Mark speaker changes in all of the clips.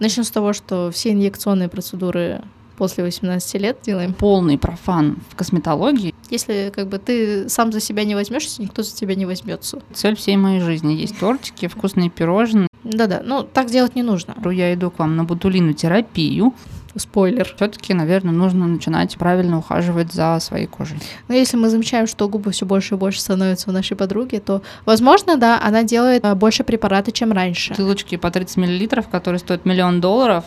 Speaker 1: Начнем с того, что все инъекционные процедуры после 18 лет делаем.
Speaker 2: Полный профан в косметологии.
Speaker 1: Если как бы ты сам за себя не возьмешься, никто за тебя не возьмется.
Speaker 2: Цель всей моей жизни есть тортики, вкусные пирожные.
Speaker 1: Да-да, ну так делать не нужно.
Speaker 2: Я иду к вам на бутулину терапию.
Speaker 1: Спойлер.
Speaker 2: Все-таки, наверное, нужно начинать правильно ухаживать за своей кожей.
Speaker 1: Но если мы замечаем, что губы все больше и больше становятся у нашей подруги, то, возможно, да, она делает а, больше препарата, чем раньше.
Speaker 2: Бутылочки по 30 миллилитров, которые стоят миллион долларов.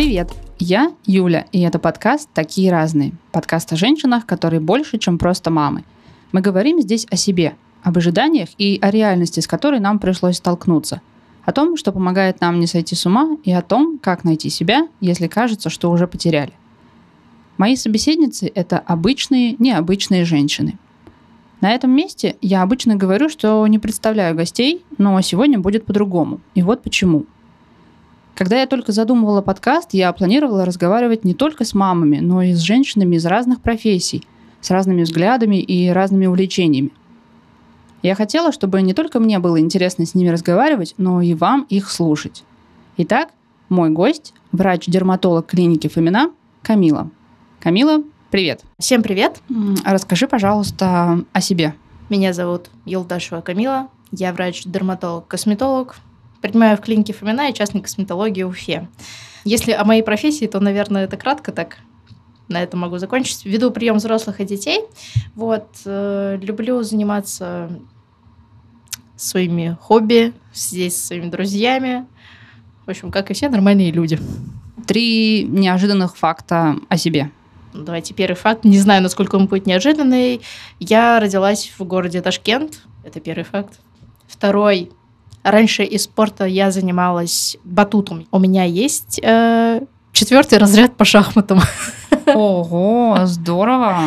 Speaker 2: Привет! Я Юля, и это подкаст «Такие разные». Подкаст о женщинах, которые больше, чем просто мамы. Мы говорим здесь о себе, об ожиданиях и о реальности, с которой нам пришлось столкнуться. О том, что помогает нам не сойти с ума, и о том, как найти себя, если кажется, что уже потеряли. Мои собеседницы – это обычные, необычные женщины. На этом месте я обычно говорю, что не представляю гостей, но сегодня будет по-другому. И вот почему – когда я только задумывала подкаст, я планировала разговаривать не только с мамами, но и с женщинами из разных профессий, с разными взглядами и разными увлечениями. Я хотела, чтобы не только мне было интересно с ними разговаривать, но и вам их слушать. Итак, мой гость, врач-дерматолог клиники Фомина Камила. Камила, привет.
Speaker 1: Всем привет.
Speaker 2: Расскажи, пожалуйста, о себе.
Speaker 1: Меня зовут Елдашева Камила. Я врач-дерматолог-косметолог, Принимаю в клинике Фомина и частной косметологии Уфе. Если о моей профессии, то, наверное, это кратко так. На этом могу закончить. Веду прием взрослых и детей. Вот. Э, люблю заниматься своими хобби, здесь со своими друзьями. В общем, как и все нормальные люди.
Speaker 2: Три неожиданных факта о себе.
Speaker 1: Давайте первый факт. Не знаю, насколько он будет неожиданный. Я родилась в городе Ташкент. Это первый факт. Второй. Раньше из спорта я занималась батутом. У меня есть э, четвертый разряд по шахматам.
Speaker 2: Ого, здорово.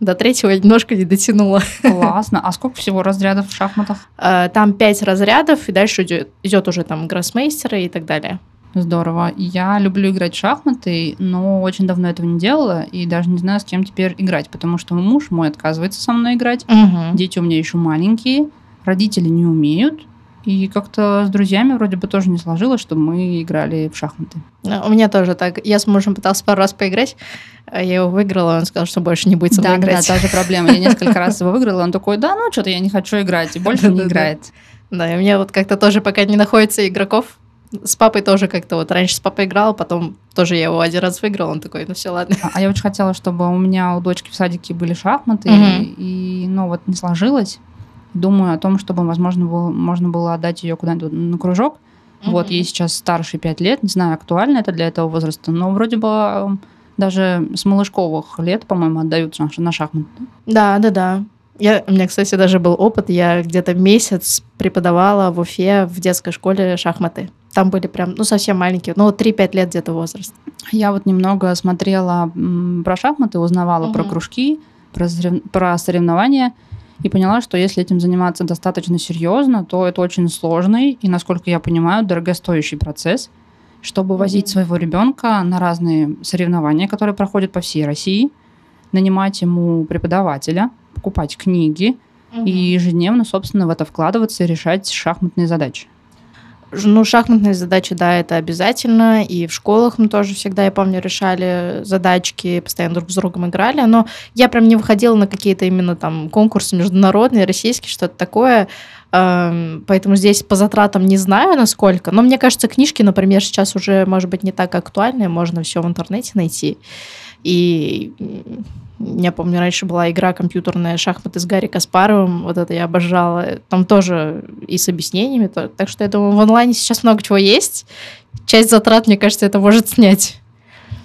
Speaker 1: До третьего немножко не дотянула.
Speaker 2: Классно. А сколько всего разрядов в шахматах?
Speaker 1: Э, там пять разрядов, и дальше идет, идет уже там гроссмейстеры и так далее.
Speaker 2: Здорово. Я люблю играть в шахматы, но очень давно этого не делала и даже не знаю, с кем теперь играть, потому что муж мой отказывается со мной играть. Угу. Дети у меня еще маленькие, родители не умеют, и как-то с друзьями вроде бы тоже не сложилось, чтобы мы играли в шахматы.
Speaker 1: Ну, у меня тоже так. Я с мужем пытался пару раз поиграть, а я его выиграла, он сказал, что больше не будет со мной
Speaker 2: да,
Speaker 1: играть.
Speaker 2: Да, та же проблема. Я несколько раз его выиграла, он такой, да, ну что-то я не хочу играть, и больше не играет.
Speaker 1: Да, и у меня вот как-то тоже пока не находится игроков, с папой тоже как-то вот раньше с папой играл, потом тоже я его один раз выиграл, он такой, ну все, ладно.
Speaker 2: А, а я очень хотела, чтобы у меня у дочки в садике были шахматы, и, ну вот не сложилось думаю о том, чтобы, возможно, было, можно было отдать ее куда-нибудь на кружок. Mm-hmm. Вот, ей сейчас старше 5 лет, не знаю, актуально это для этого возраста, но вроде бы даже с малышковых лет, по-моему, отдают на шахматы.
Speaker 1: Да, да, да. Я, у меня, кстати, даже был опыт. Я где-то месяц преподавала в Уфе в детской школе шахматы. Там были прям, ну, совсем маленькие, ну, 3-5 лет где-то возраст.
Speaker 2: Я вот немного смотрела про шахматы, узнавала угу. про кружки, про, про соревнования и поняла, что если этим заниматься достаточно серьезно, то это очень сложный и, насколько я понимаю, дорогостоящий процесс, чтобы возить своего ребенка на разные соревнования, которые проходят по всей России, нанимать ему преподавателя, покупать книги и ежедневно, собственно, в это вкладываться и решать шахматные задачи.
Speaker 1: Ну, шахматные задачи, да, это обязательно. И в школах мы тоже всегда, я помню, решали задачки, постоянно друг с другом играли. Но я прям не выходила на какие-то именно там конкурсы международные, российские, что-то такое. Эм, поэтому здесь по затратам не знаю, насколько. Но мне кажется, книжки, например, сейчас уже, может быть, не так актуальны. Можно все в интернете найти. И я помню, раньше была игра компьютерная «Шахматы с Гарри Каспаровым». Вот это я обожала. Там тоже и с объяснениями. Так что я думаю, в онлайне сейчас много чего есть. Часть затрат, мне кажется, это может снять.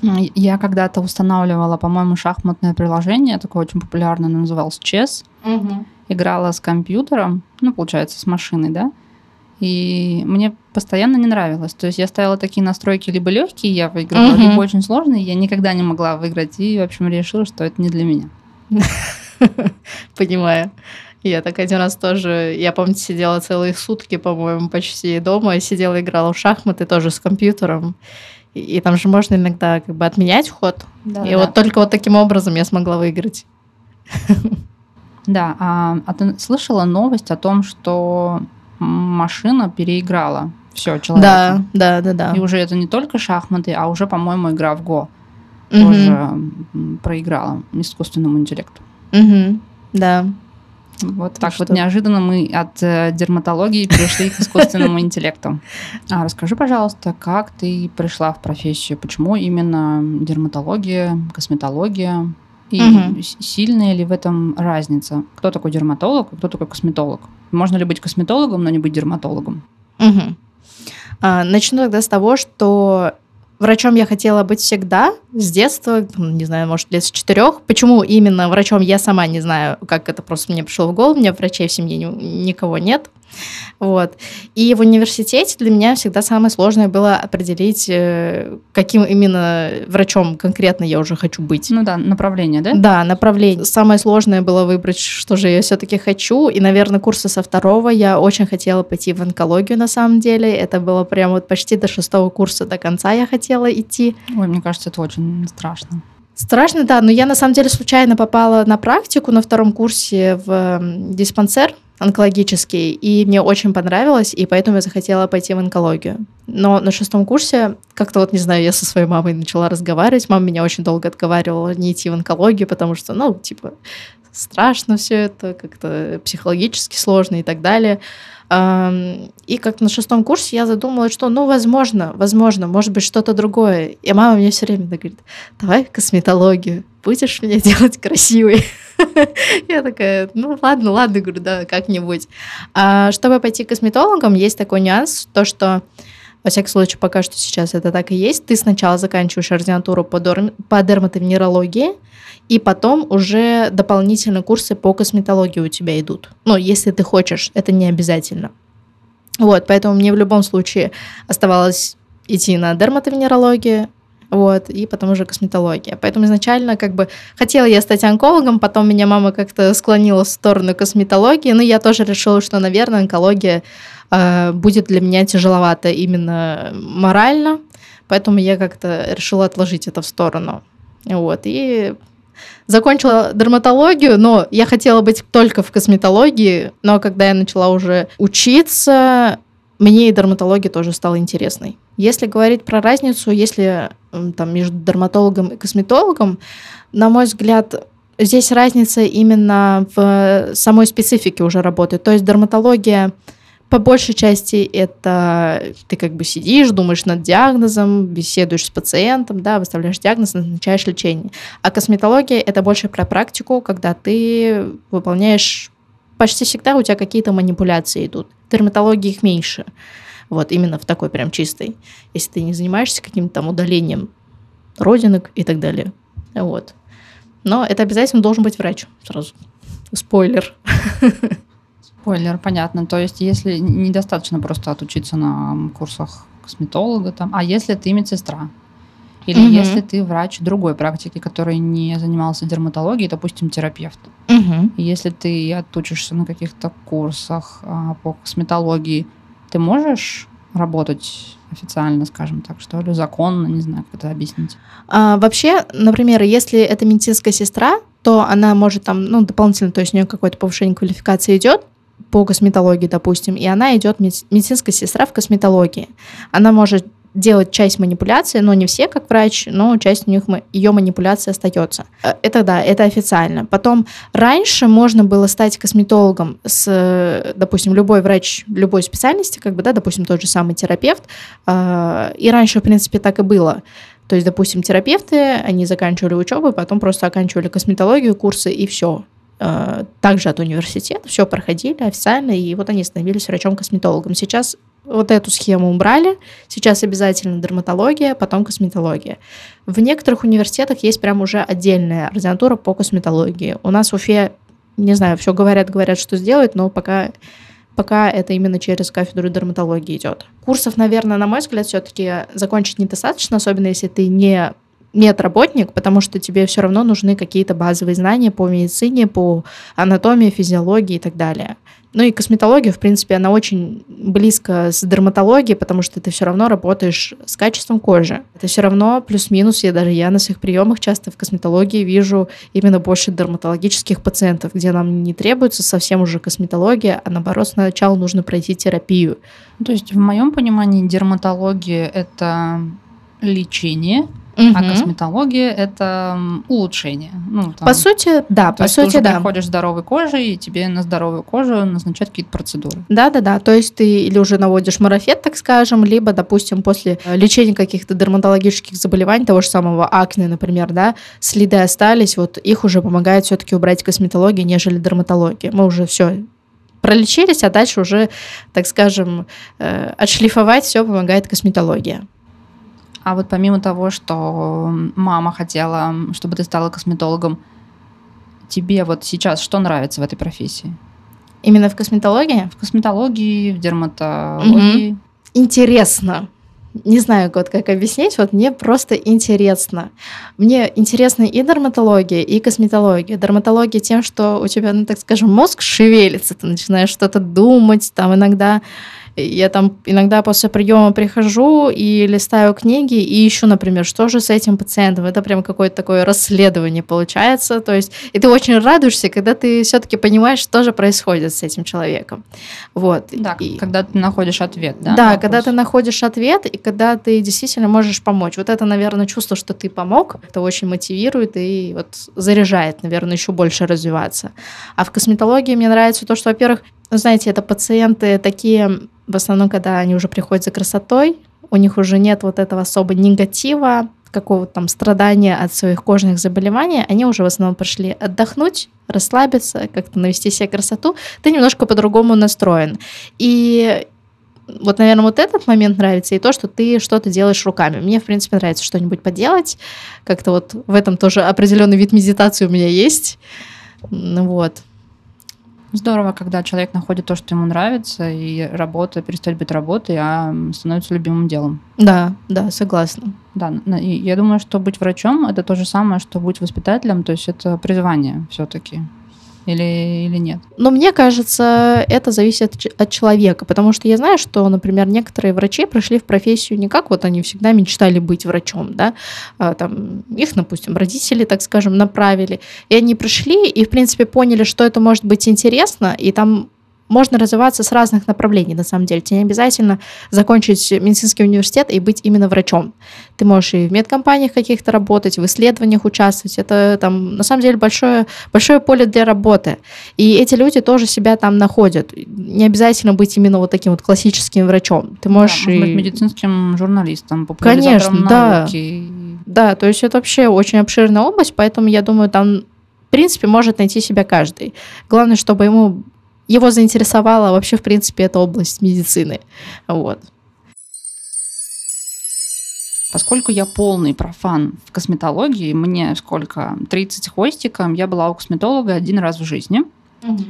Speaker 2: Я когда-то устанавливала, по-моему, шахматное приложение, такое очень популярное, называлось Chess. Угу. Играла с компьютером, ну, получается, с машиной, да. И мне постоянно не нравилось. То есть я ставила такие настройки либо легкие, я выиграла, угу. либо очень сложные, я никогда не могла выиграть. И, в общем, решила, что это не для меня.
Speaker 1: Понимаю. Я так один раз тоже, я помню, сидела целые сутки, по-моему, почти дома, и сидела, играла в шахматы тоже с компьютером. И, и там же можно иногда как бы отменять ход. Да, и да. вот только вот таким образом я смогла выиграть.
Speaker 2: Да, а, а ты слышала новость о том, что машина переиграла все человека?
Speaker 1: Да, да, да, да.
Speaker 2: И уже это не только шахматы, а уже, по-моему, игра в Го угу. тоже проиграла искусственному интеллекту.
Speaker 1: Угу. Да.
Speaker 2: Вот так что? вот неожиданно мы от э, дерматологии перешли к искусственному интеллекту. А расскажи, пожалуйста, как ты пришла в профессию? Почему именно дерматология, косметология? И угу. сильная ли в этом разница? Кто такой дерматолог, кто такой косметолог? Можно ли быть косметологом, но не быть дерматологом?
Speaker 1: Угу. А, начну тогда с того, что Врачом я хотела быть всегда, с детства, не знаю, может, лет с четырех. Почему именно врачом, я сама не знаю, как это просто мне пришло в голову. У меня врачей в семье ни, никого нет. Вот. И в университете для меня всегда самое сложное было определить, э, каким именно врачом конкретно я уже хочу быть.
Speaker 2: Ну да, направление, да?
Speaker 1: Да, направление. Самое сложное было выбрать, что же я все-таки хочу. И, наверное, курсы со второго я очень хотела пойти в онкологию на самом деле. Это было прям вот почти до шестого курса до конца я хотела идти.
Speaker 2: Ой, мне кажется, это очень страшно.
Speaker 1: Страшно, да, но я на самом деле случайно попала на практику на втором курсе в диспансер онкологический, и мне очень понравилось, и поэтому я захотела пойти в онкологию. Но на шестом курсе, как-то вот, не знаю, я со своей мамой начала разговаривать, мама меня очень долго отговаривала не идти в онкологию, потому что, ну, типа, страшно все это, как-то психологически сложно и так далее. И как на шестом курсе я задумалась, что, ну, возможно, возможно, может быть, что-то другое. И мама мне все время говорит, давай косметологию, будешь меня делать красивой. Я такая, ну, ладно, ладно, говорю, да, как-нибудь. А чтобы пойти к косметологам, есть такой нюанс, то, что во всяком случае, пока что сейчас это так и есть. Ты сначала заканчиваешь ординатуру по, дор... по дерматовенерологии, и потом уже дополнительные курсы по косметологии у тебя идут. Ну, если ты хочешь, это не обязательно. Вот, поэтому мне в любом случае оставалось идти на дерматовенерологию, вот, и потом уже косметология. Поэтому изначально как бы хотела я стать онкологом, потом меня мама как-то склонила в сторону косметологии, но я тоже решила, что, наверное, онкология э, будет для меня тяжеловато именно морально, поэтому я как-то решила отложить это в сторону. Вот, и закончила дерматологию, но я хотела быть только в косметологии, но когда я начала уже учиться, мне и дерматология тоже стала интересной. Если говорить про разницу, если там между дерматологом и косметологом, на мой взгляд, здесь разница именно в самой специфике уже работы. То есть дерматология по большей части это ты как бы сидишь, думаешь над диагнозом, беседуешь с пациентом, да, выставляешь диагноз, назначаешь лечение. А косметология это больше про практику, когда ты выполняешь почти всегда у тебя какие-то манипуляции идут. В дерматологии их меньше. Вот, именно в такой прям чистой. Если ты не занимаешься каким-то там удалением родинок и так далее. Вот. Но это обязательно должен быть врач. Сразу. Спойлер.
Speaker 2: Спойлер, понятно. То есть, если недостаточно просто отучиться на курсах косметолога, там, а если ты медсестра, или угу. если ты врач другой практики, который не занимался дерматологией, допустим, терапевт.
Speaker 1: Угу.
Speaker 2: если ты отучишься на каких-то курсах а, по косметологии, ты можешь работать официально, скажем так, что ли, законно, не знаю, как это объяснить.
Speaker 1: А, вообще, например, если это медицинская сестра, то она может там, ну, дополнительно, то есть у нее какое-то повышение квалификации идет, по косметологии, допустим, и она идет медицинская сестра в косметологии. Она может делать часть манипуляции, но не все как врач, но часть у них ее манипуляции остается. Э, это да, это официально. Потом раньше можно было стать косметологом с, допустим, любой врач любой специальности, как бы, да, допустим, тот же самый терапевт. Э, и раньше, в принципе, так и было. То есть, допустим, терапевты, они заканчивали учебу, потом просто оканчивали косметологию, курсы и все. Э, также от университета, все проходили официально, и вот они становились врачом-косметологом. Сейчас вот эту схему убрали, сейчас обязательно дерматология, потом косметология. В некоторых университетах есть прям уже отдельная ординатура по косметологии. У нас в Уфе, не знаю, все говорят, говорят, что сделать, но пока пока это именно через кафедру дерматологии идет. Курсов, наверное, на мой взгляд, все-таки закончить недостаточно, особенно если ты не медработник, потому что тебе все равно нужны какие-то базовые знания по медицине, по анатомии, физиологии и так далее. Ну и косметология, в принципе, она очень близко с дерматологией, потому что ты все равно работаешь с качеством кожи. Это все равно плюс-минус, я даже я на своих приемах часто в косметологии вижу именно больше дерматологических пациентов, где нам не требуется совсем уже косметология, а наоборот сначала нужно пройти терапию.
Speaker 2: То есть в моем понимании дерматология это лечение, Угу. А косметология это улучшение.
Speaker 1: Ну, там, по сути, да, по
Speaker 2: есть
Speaker 1: сути,
Speaker 2: ты уже
Speaker 1: да.
Speaker 2: приходишь здоровой кожей, и тебе на здоровую кожу назначают какие-то процедуры.
Speaker 1: Да, да, да. То есть ты или уже наводишь марафет, так скажем, либо, допустим, после э, лечения каких-то дерматологических заболеваний, того же самого акне, например, да, следы остались, вот их уже помогает все-таки убрать косметология, нежели дерматология. Мы уже все пролечились, а дальше уже, так скажем, э, отшлифовать все помогает косметология.
Speaker 2: А вот помимо того, что мама хотела, чтобы ты стала косметологом, тебе вот сейчас что нравится в этой профессии?
Speaker 1: Именно в косметологии?
Speaker 2: В косметологии, в дерматологии. Угу.
Speaker 1: Интересно. Не знаю, вот как объяснить, вот мне просто интересно. Мне интересна и дерматология, и косметология. Дерматология тем, что у тебя, ну, так скажем, мозг шевелится, ты начинаешь что-то думать, там иногда я там иногда после приема прихожу и листаю книги и ищу, например, что же с этим пациентом. Это прям какое-то такое расследование получается. То есть, и ты очень радуешься, когда ты все-таки понимаешь, что же происходит с этим человеком. Вот.
Speaker 2: Да,
Speaker 1: и,
Speaker 2: когда ты находишь ответ, да?
Speaker 1: Да, когда ты находишь ответ, и когда ты действительно можешь помочь. Вот это, наверное, чувство, что ты помог, это очень мотивирует и вот заряжает, наверное, еще больше развиваться. А в косметологии мне нравится то, что, во-первых, знаете, это пациенты такие в основном, когда они уже приходят за красотой, у них уже нет вот этого особо негатива, какого-то там страдания от своих кожных заболеваний, они уже в основном пришли отдохнуть, расслабиться, как-то навести себе красоту, ты немножко по-другому настроен. И вот, наверное, вот этот момент нравится, и то, что ты что-то делаешь руками. Мне, в принципе, нравится что-нибудь поделать. Как-то вот в этом тоже определенный вид медитации у меня есть. Ну вот.
Speaker 2: Здорово, когда человек находит то, что ему нравится, и работа перестает быть работой, а становится любимым делом.
Speaker 1: Да, да, согласна.
Speaker 2: Да, и я думаю, что быть врачом это то же самое, что быть воспитателем, то есть это призвание все-таки или, или нет?
Speaker 1: Но мне кажется, это зависит от человека, потому что я знаю, что, например, некоторые врачи пришли в профессию не как вот они всегда мечтали быть врачом, да, а, там их, допустим, родители, так скажем, направили, и они пришли и, в принципе, поняли, что это может быть интересно, и там можно развиваться с разных направлений, на самом деле. Тебе не обязательно закончить медицинский университет и быть именно врачом. Ты можешь и в медкомпаниях каких-то работать, в исследованиях участвовать. Это там, на самом деле, большое, большое поле для работы. И эти люди тоже себя там находят. Не обязательно быть именно вот таким вот классическим врачом. Ты можешь
Speaker 2: да,
Speaker 1: и...
Speaker 2: быть медицинским журналистом,
Speaker 1: Конечно, да.
Speaker 2: науки.
Speaker 1: Да, то есть это вообще очень обширная область, поэтому я думаю, там в принципе, может найти себя каждый. Главное, чтобы ему его заинтересовала вообще, в принципе, эта область медицины. Вот.
Speaker 2: Поскольку я полный профан в косметологии, мне сколько, 30 хвостиком, я была у косметолога один раз в жизни. Угу.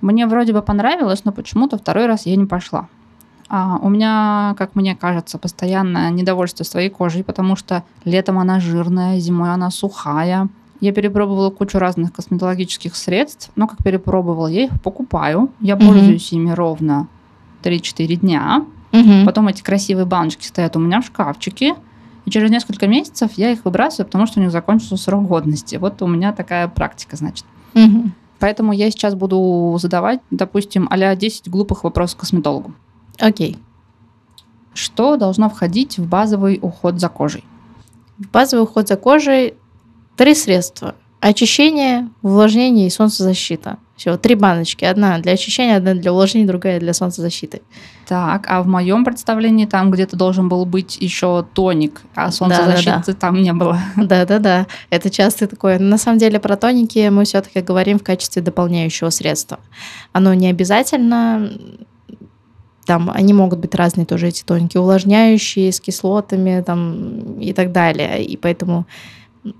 Speaker 2: Мне вроде бы понравилось, но почему-то второй раз я не пошла. А у меня, как мне кажется, постоянное недовольство своей кожей, потому что летом она жирная, зимой она сухая, я перепробовала кучу разных косметологических средств, но как перепробовала, я их покупаю. Я угу. пользуюсь ими ровно 3-4 дня. Угу. Потом эти красивые баночки стоят у меня в шкафчике. И через несколько месяцев я их выбрасываю, потому что у них закончился срок годности. Вот у меня такая практика, значит. Угу. Поэтому я сейчас буду задавать, допустим, а 10 глупых вопросов косметологу.
Speaker 1: Окей.
Speaker 2: Что должно входить в базовый уход за кожей?
Speaker 1: В базовый уход за кожей Три средства. Очищение, увлажнение и солнцезащита. Все, три баночки. Одна для очищения, одна для увлажнения, другая для солнцезащиты.
Speaker 2: Так, а в моем представлении там где-то должен был быть еще тоник, а солнцезащиты да, да, да. там не было.
Speaker 1: Да-да-да, это часто такое. На самом деле про тоники мы все-таки говорим в качестве дополняющего средства. Оно не обязательно там они могут быть разные тоже эти тоники, увлажняющие с кислотами там и так далее. И поэтому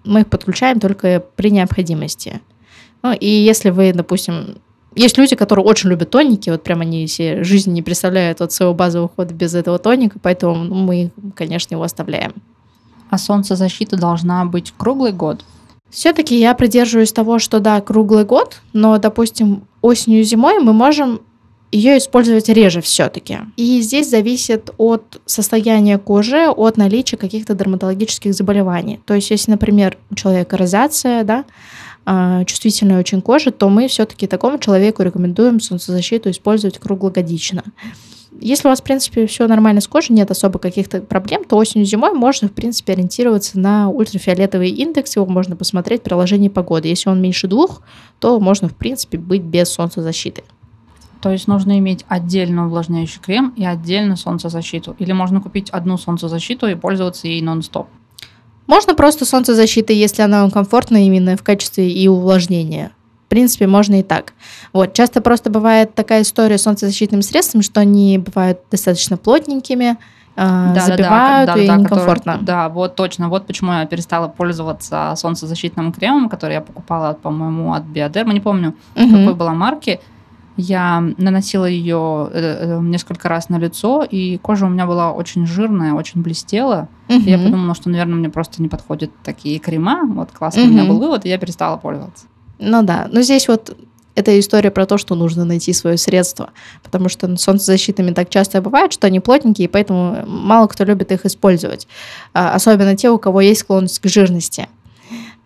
Speaker 1: мы их подключаем только при необходимости. Ну, и если вы, допустим, есть люди, которые очень любят тоники, вот прям они все жизни не представляют от своего базового ухода без этого тоника, поэтому ну, мы, конечно, его оставляем.
Speaker 2: А солнцезащита должна быть круглый год?
Speaker 1: Все-таки я придерживаюсь того, что да, круглый год, но, допустим, осенью и зимой мы можем ее использовать реже все-таки. И здесь зависит от состояния кожи, от наличия каких-то дерматологических заболеваний. То есть, если, например, у человека розация, да, а, чувствительная очень кожа, то мы все-таки такому человеку рекомендуем солнцезащиту использовать круглогодично. Если у вас, в принципе, все нормально с кожей, нет особо каких-то проблем, то осенью зимой можно, в принципе, ориентироваться на ультрафиолетовый индекс, его можно посмотреть в приложении погоды. Если он меньше двух, то можно, в принципе, быть без солнцезащиты.
Speaker 2: То есть нужно иметь отдельно увлажняющий крем и отдельно солнцезащиту. Или можно купить одну солнцезащиту и пользоваться ей нон-стоп.
Speaker 1: Можно просто солнцезащита, если она вам комфортна именно в качестве и увлажнения. В принципе, можно и так. Вот. Часто просто бывает такая история с солнцезащитными средствами, что они бывают достаточно плотненькими, да, забивают, да, да, и да, некомфортно.
Speaker 2: Который, да, вот точно. Вот почему я перестала пользоваться солнцезащитным кремом, который я покупала, по-моему, от Биодерма, не помню, угу. какой была марки. Я наносила ее э, э, несколько раз на лицо, и кожа у меня была очень жирная, очень блестела. Угу. И я подумала, что, наверное, мне просто не подходят такие крема. Вот классный угу. у меня был вывод, и я перестала пользоваться.
Speaker 1: Ну да, но здесь вот эта история про то, что нужно найти свое средство, потому что солнцезащитными так часто бывает, что они плотненькие, и поэтому мало кто любит их использовать, а, особенно те, у кого есть склонность к жирности.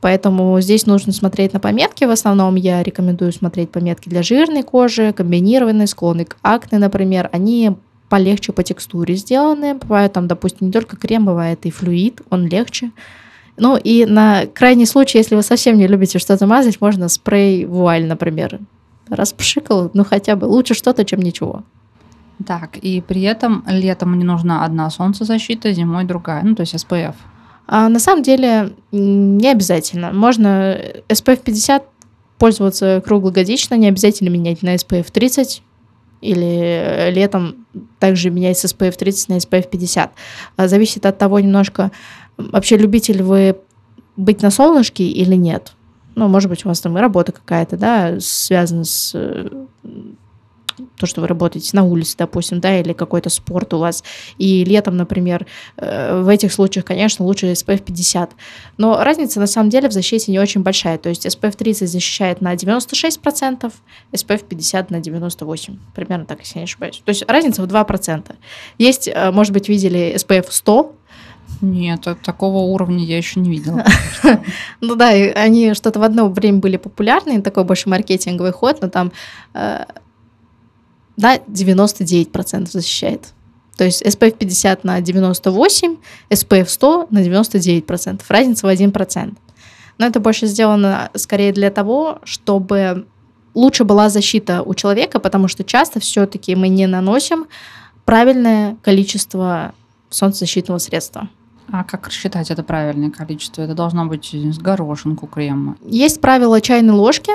Speaker 1: Поэтому здесь нужно смотреть на пометки. В основном я рекомендую смотреть пометки для жирной кожи, комбинированной, склонной к акне, например. Они полегче по текстуре сделаны. Бывает там, допустим, не только крем, бывает и флюид, он легче. Ну и на крайний случай, если вы совсем не любите что-то мазать, можно спрей вуаль, например. Распшикал, ну хотя бы лучше что-то, чем ничего.
Speaker 2: Так, и при этом летом не нужна одна солнцезащита, зимой другая, ну то есть SPF.
Speaker 1: А на самом деле не обязательно. Можно SPF 50 пользоваться круглогодично, не обязательно менять на SPF 30 или летом также менять с SPF 30 на SPF 50. А зависит от того немножко, вообще любитель вы быть на солнышке или нет. Ну, может быть, у вас там и работа какая-то, да, связана с то, что вы работаете на улице, допустим, да, или какой-то спорт у вас, и летом, например, э, в этих случаях, конечно, лучше SPF 50. Но разница на самом деле в защите не очень большая, то есть SPF 30 защищает на 96%, SPF 50 на 98%, примерно так, если я не ошибаюсь. То есть разница в 2%. Есть, э, может быть, видели SPF 100,
Speaker 2: нет, такого уровня я еще не видела.
Speaker 1: Ну да, они что-то в одно время были популярны, такой больше маркетинговый ход, но там э, да, 99% защищает. То есть SPF 50 на 98, SPF 100 на 99%. Разница в 1%. Но это больше сделано скорее для того, чтобы лучше была защита у человека, потому что часто все-таки мы не наносим правильное количество солнцезащитного средства.
Speaker 2: А как рассчитать это правильное количество? Это должно быть с горошинку крема.
Speaker 1: Есть правило чайной ложки.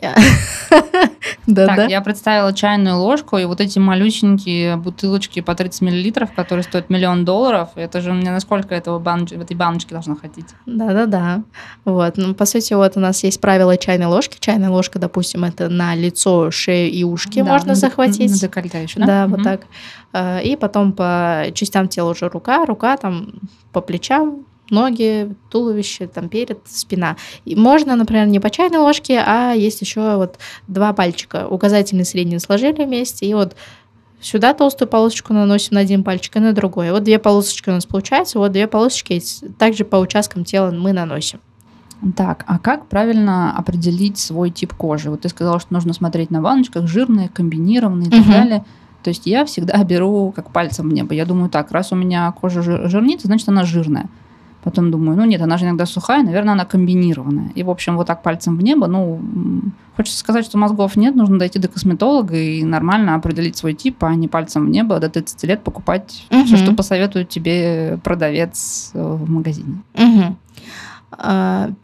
Speaker 2: Да, так, да. я представила чайную ложку и вот эти малюсенькие бутылочки по 30 миллилитров, которые стоят миллион долларов. Это же мне насколько этого баноч... в этой баночке должно хватить?
Speaker 1: Да-да-да. Вот. Ну, по сути, вот у нас есть правило чайной ложки. Чайная ложка, допустим, это на лицо, шею и ушки да, можно на захватить. На
Speaker 2: декольте еще, да?
Speaker 1: Да, угу. вот так. А, и потом по частям тела уже рука, рука там по плечам, ноги, туловище, там перед, спина. И можно, например, не по чайной ложке, а есть еще вот два пальчика. Указательный и средний сложили вместе, и вот сюда толстую полосочку наносим на один пальчик и на другой. Вот две полосочки у нас получается, вот две полосочки. Также по участкам тела мы наносим.
Speaker 2: Так, а как правильно определить свой тип кожи? Вот ты сказала, что нужно смотреть на баночках, жирные, комбинированные и так угу. далее. То есть я всегда беру как пальцем в небо. Я думаю, так, раз у меня кожа жирнится, значит она жирная. Потом думаю, ну нет, она же иногда сухая, наверное, она комбинированная. И, в общем, вот так пальцем в небо, ну, хочется сказать, что мозгов нет, нужно дойти до косметолога и нормально определить свой тип, а не пальцем в небо до 30 лет покупать угу. все, что посоветует тебе продавец э, в магазине.
Speaker 1: Угу.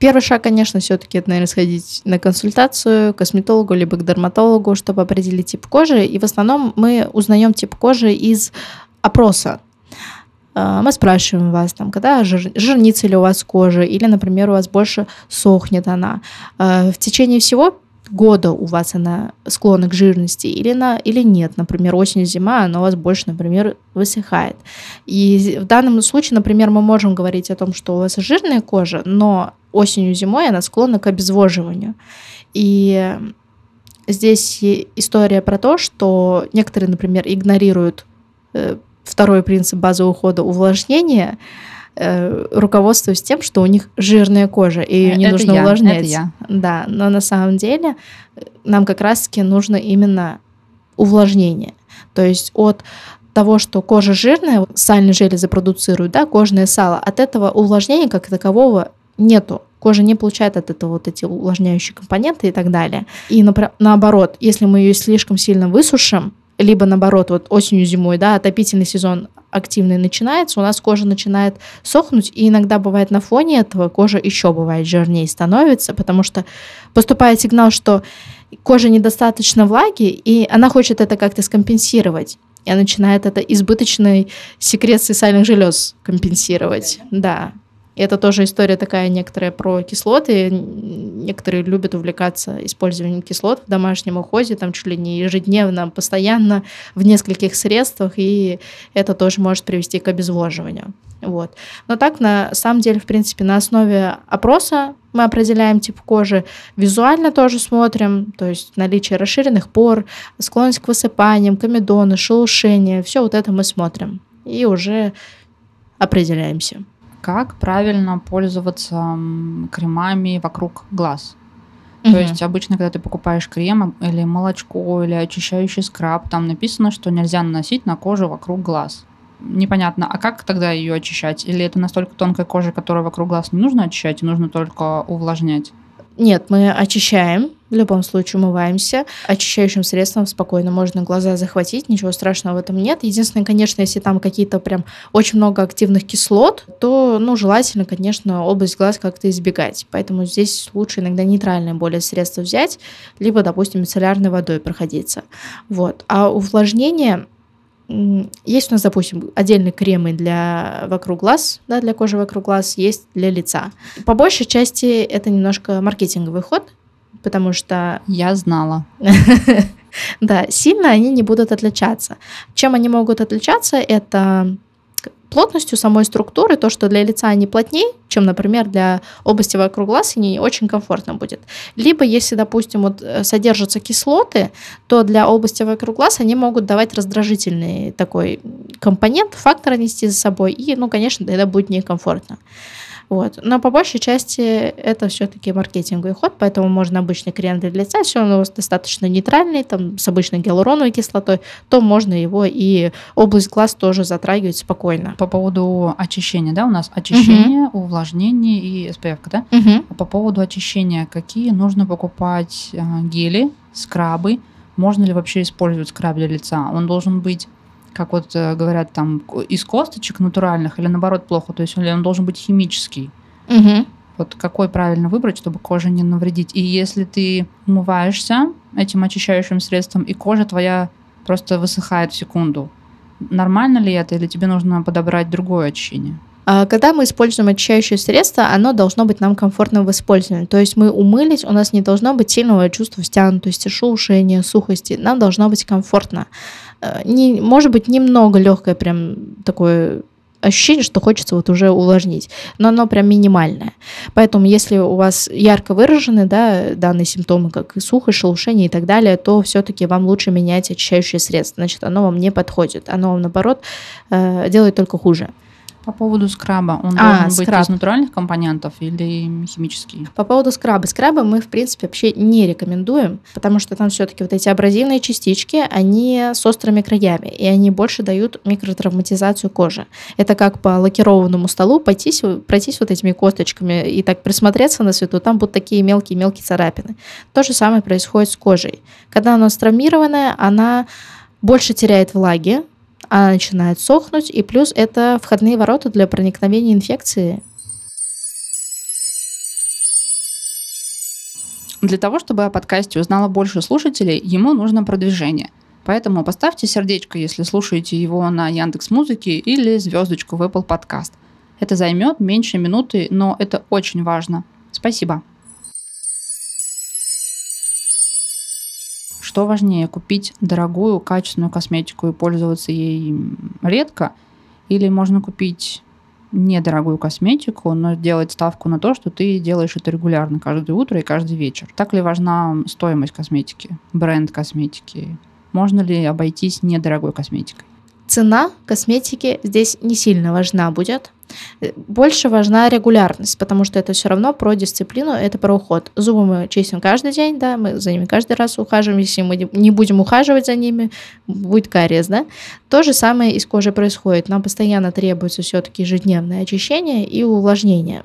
Speaker 1: Первый шаг, конечно, все-таки это, наверное, сходить на консультацию к косметологу либо к дерматологу, чтобы определить тип кожи. И в основном мы узнаем тип кожи из опроса. А, мы спрашиваем вас, там, когда жир, жирнится ли у вас кожа, или, например, у вас больше сохнет она. А, в течение всего года у вас она склонна к жирности или, на, или нет. Например, осень-зима, она у вас больше, например, высыхает. И в данном случае, например, мы можем говорить о том, что у вас жирная кожа, но осенью-зимой она склонна к обезвоживанию. И здесь история про то, что некоторые, например, игнорируют э, второй принцип базового ухода увлажнения, э, руководствуясь тем, что у них жирная кожа, и ее не это нужно
Speaker 2: я,
Speaker 1: увлажнять.
Speaker 2: Это я.
Speaker 1: Да, но на самом деле э, нам как раз-таки нужно именно увлажнение. То есть от того, что кожа жирная, сальные железы продуцируют, да, кожное сало, от этого увлажнения как такового нету. Кожа не получает от этого вот эти увлажняющие компоненты и так далее. И наоборот, если мы ее слишком сильно высушим, либо наоборот, вот осенью, зимой, да, отопительный сезон активный начинается, у нас кожа начинает сохнуть, и иногда бывает на фоне этого кожа еще бывает жирнее становится, потому что поступает сигнал, что кожа недостаточно влаги, и она хочет это как-то скомпенсировать. И она начинает это избыточной секрецией сальных желез компенсировать. Да. И это тоже история такая некоторая про кислоты. Некоторые любят увлекаться использованием кислот в домашнем уходе, там чуть ли не ежедневно, постоянно, в нескольких средствах, и это тоже может привести к обезвоживанию. Вот. Но так, на самом деле, в принципе, на основе опроса мы определяем тип кожи, визуально тоже смотрим, то есть наличие расширенных пор, склонность к высыпаниям, комедоны, шелушение, все вот это мы смотрим и уже определяемся.
Speaker 2: Как правильно пользоваться кремами вокруг глаз? То есть обычно, когда ты покупаешь крем или молочко, или очищающий скраб, там написано, что нельзя наносить на кожу вокруг глаз. Непонятно, а как тогда ее очищать? Или это настолько тонкая кожа, которая вокруг глаз не нужно очищать, и нужно только увлажнять?
Speaker 1: Нет, мы очищаем, в любом случае умываемся. Очищающим средством спокойно можно глаза захватить, ничего страшного в этом нет. Единственное, конечно, если там какие-то прям очень много активных кислот, то, ну, желательно, конечно, область глаз как-то избегать. Поэтому здесь лучше иногда нейтральное более средство взять, либо, допустим, мицеллярной водой проходиться. Вот. А увлажнение есть у нас, допустим, отдельные кремы для вокруг глаз, да, для кожи вокруг глаз, есть для лица. По большей части это немножко маркетинговый ход, потому что...
Speaker 2: Я знала.
Speaker 1: Да, сильно они не будут отличаться. Чем они могут отличаться, это плотностью самой структуры, то, что для лица они плотнее, чем, например, для области вокруг глаз, и не очень комфортно будет. Либо, если, допустим, вот э, содержатся кислоты, то для области вокруг глаз они могут давать раздражительный такой компонент, фактор нести за собой, и, ну, конечно, это будет некомфортно. Вот. Но по большей части это все-таки маркетинговый ход, поэтому можно обычный крем для лица, если он у вас достаточно нейтральный, там, с обычной гиалуроновой кислотой, то можно его и область глаз тоже затрагивать спокойно.
Speaker 2: По поводу очищения, да, у нас очищение, угу. увлажнение и SPF, да?
Speaker 1: Угу.
Speaker 2: А по поводу очищения, какие нужно покупать а, гели, скрабы? Можно ли вообще использовать скраб для лица? Он должен быть как вот э, говорят там, из косточек натуральных или наоборот плохо, то есть он, он должен быть химический.
Speaker 1: Угу.
Speaker 2: Вот какой правильно выбрать, чтобы коже не навредить. И если ты умываешься этим очищающим средством, и кожа твоя просто высыхает в секунду, нормально ли это, или тебе нужно подобрать другое очищение?
Speaker 1: А когда мы используем очищающее средство, оно должно быть нам комфортным в использовании. То есть мы умылись, у нас не должно быть сильного чувства стянутости, шелушения, сухости. Нам должно быть комфортно. Э, не, может быть, немного легкое прям такое ощущение, что хочется вот уже увлажнить, но оно прям минимальное. Поэтому, если у вас ярко выражены да, данные симптомы, как и сухость, шелушение и так далее, то все-таки вам лучше менять очищающее средство. Значит, оно вам не подходит. Оно вам, наоборот, э, делает только хуже.
Speaker 2: По поводу скраба, он а, должен скраб. быть из натуральных компонентов или химический?
Speaker 1: По поводу скраба. Скрабы мы, в принципе, вообще не рекомендуем, потому что там все-таки вот эти абразивные частички, они с острыми краями, и они больше дают микротравматизацию кожи. Это как по лакированному столу пройтись, пройтись вот этими косточками и так присмотреться на свету, там будут такие мелкие-мелкие царапины. То же самое происходит с кожей. Когда она травмированная, она больше теряет влаги, она начинает сохнуть, и плюс это входные ворота для проникновения инфекции.
Speaker 2: Для того, чтобы о подкасте узнало больше слушателей, ему нужно продвижение. Поэтому поставьте сердечко, если слушаете его на Яндекс Музыке или звездочку в Apple Podcast. Это займет меньше минуты, но это очень важно. Спасибо. Что важнее, купить дорогую, качественную косметику и пользоваться ей редко, или можно купить недорогую косметику, но делать ставку на то, что ты делаешь это регулярно, каждое утро и каждый вечер. Так ли важна стоимость косметики, бренд косметики? Можно ли обойтись недорогой косметикой?
Speaker 1: Цена косметики здесь не сильно важна будет. Больше важна регулярность, потому что это все равно про дисциплину, это про уход. Зубы мы чистим каждый день, да, мы за ними каждый раз ухаживаем. Если мы не будем ухаживать за ними, будет кариес, да. То же самое и с кожей происходит. Нам постоянно требуется все-таки ежедневное очищение и увлажнение.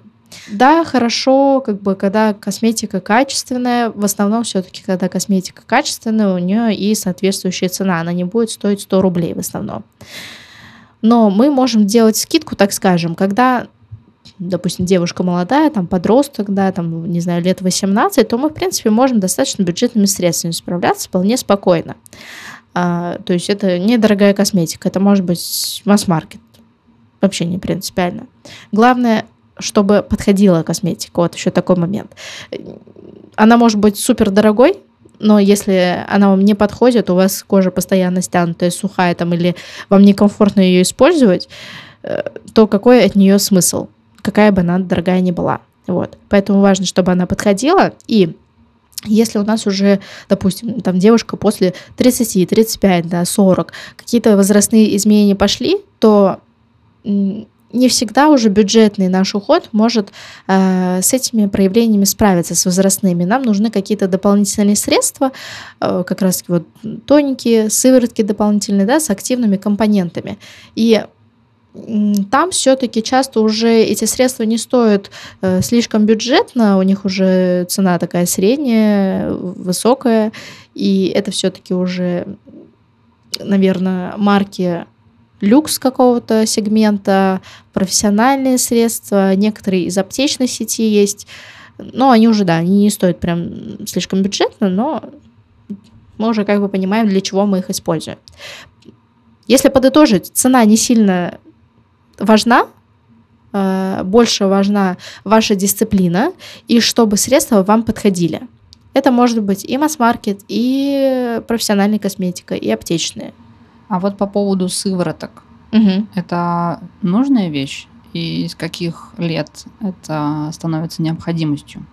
Speaker 1: Да, хорошо, как бы, когда косметика качественная, в основном все-таки, когда косметика качественная, у нее и соответствующая цена, она не будет стоить 100 рублей в основном. Но мы можем делать скидку, так скажем, когда допустим, девушка молодая, там, подросток, да, там, не знаю, лет 18, то мы, в принципе, можем достаточно бюджетными средствами справляться вполне спокойно. А, то есть это недорогая косметика, это может быть масс-маркет. Вообще не принципиально. Главное, чтобы подходила косметика. Вот еще такой момент. Она может быть супер дорогой, но если она вам не подходит, у вас кожа постоянно стянутая, сухая там, или вам некомфортно ее использовать, э, то какой от нее смысл? Какая бы она дорогая ни была. Вот. Поэтому важно, чтобы она подходила. И если у нас уже, допустим, там девушка после 30, 35, да, 40, какие-то возрастные изменения пошли, то не всегда уже бюджетный наш уход может э, с этими проявлениями справиться, с возрастными. Нам нужны какие-то дополнительные средства, э, как раз вот тоники, сыворотки дополнительные, да, с активными компонентами. И там все-таки часто уже эти средства не стоят э, слишком бюджетно, у них уже цена такая средняя, высокая, и это все-таки уже, наверное, марки люкс какого-то сегмента, профессиональные средства, некоторые из аптечной сети есть. Но они уже, да, они не стоят прям слишком бюджетно, но мы уже как бы понимаем, для чего мы их используем. Если подытожить, цена не сильно важна, э, больше важна ваша дисциплина и чтобы средства вам подходили. Это может быть и масс-маркет, и профессиональная косметика, и аптечные.
Speaker 2: А вот по поводу сывороток. Угу. Это нужная вещь? И из каких лет это становится необходимостью?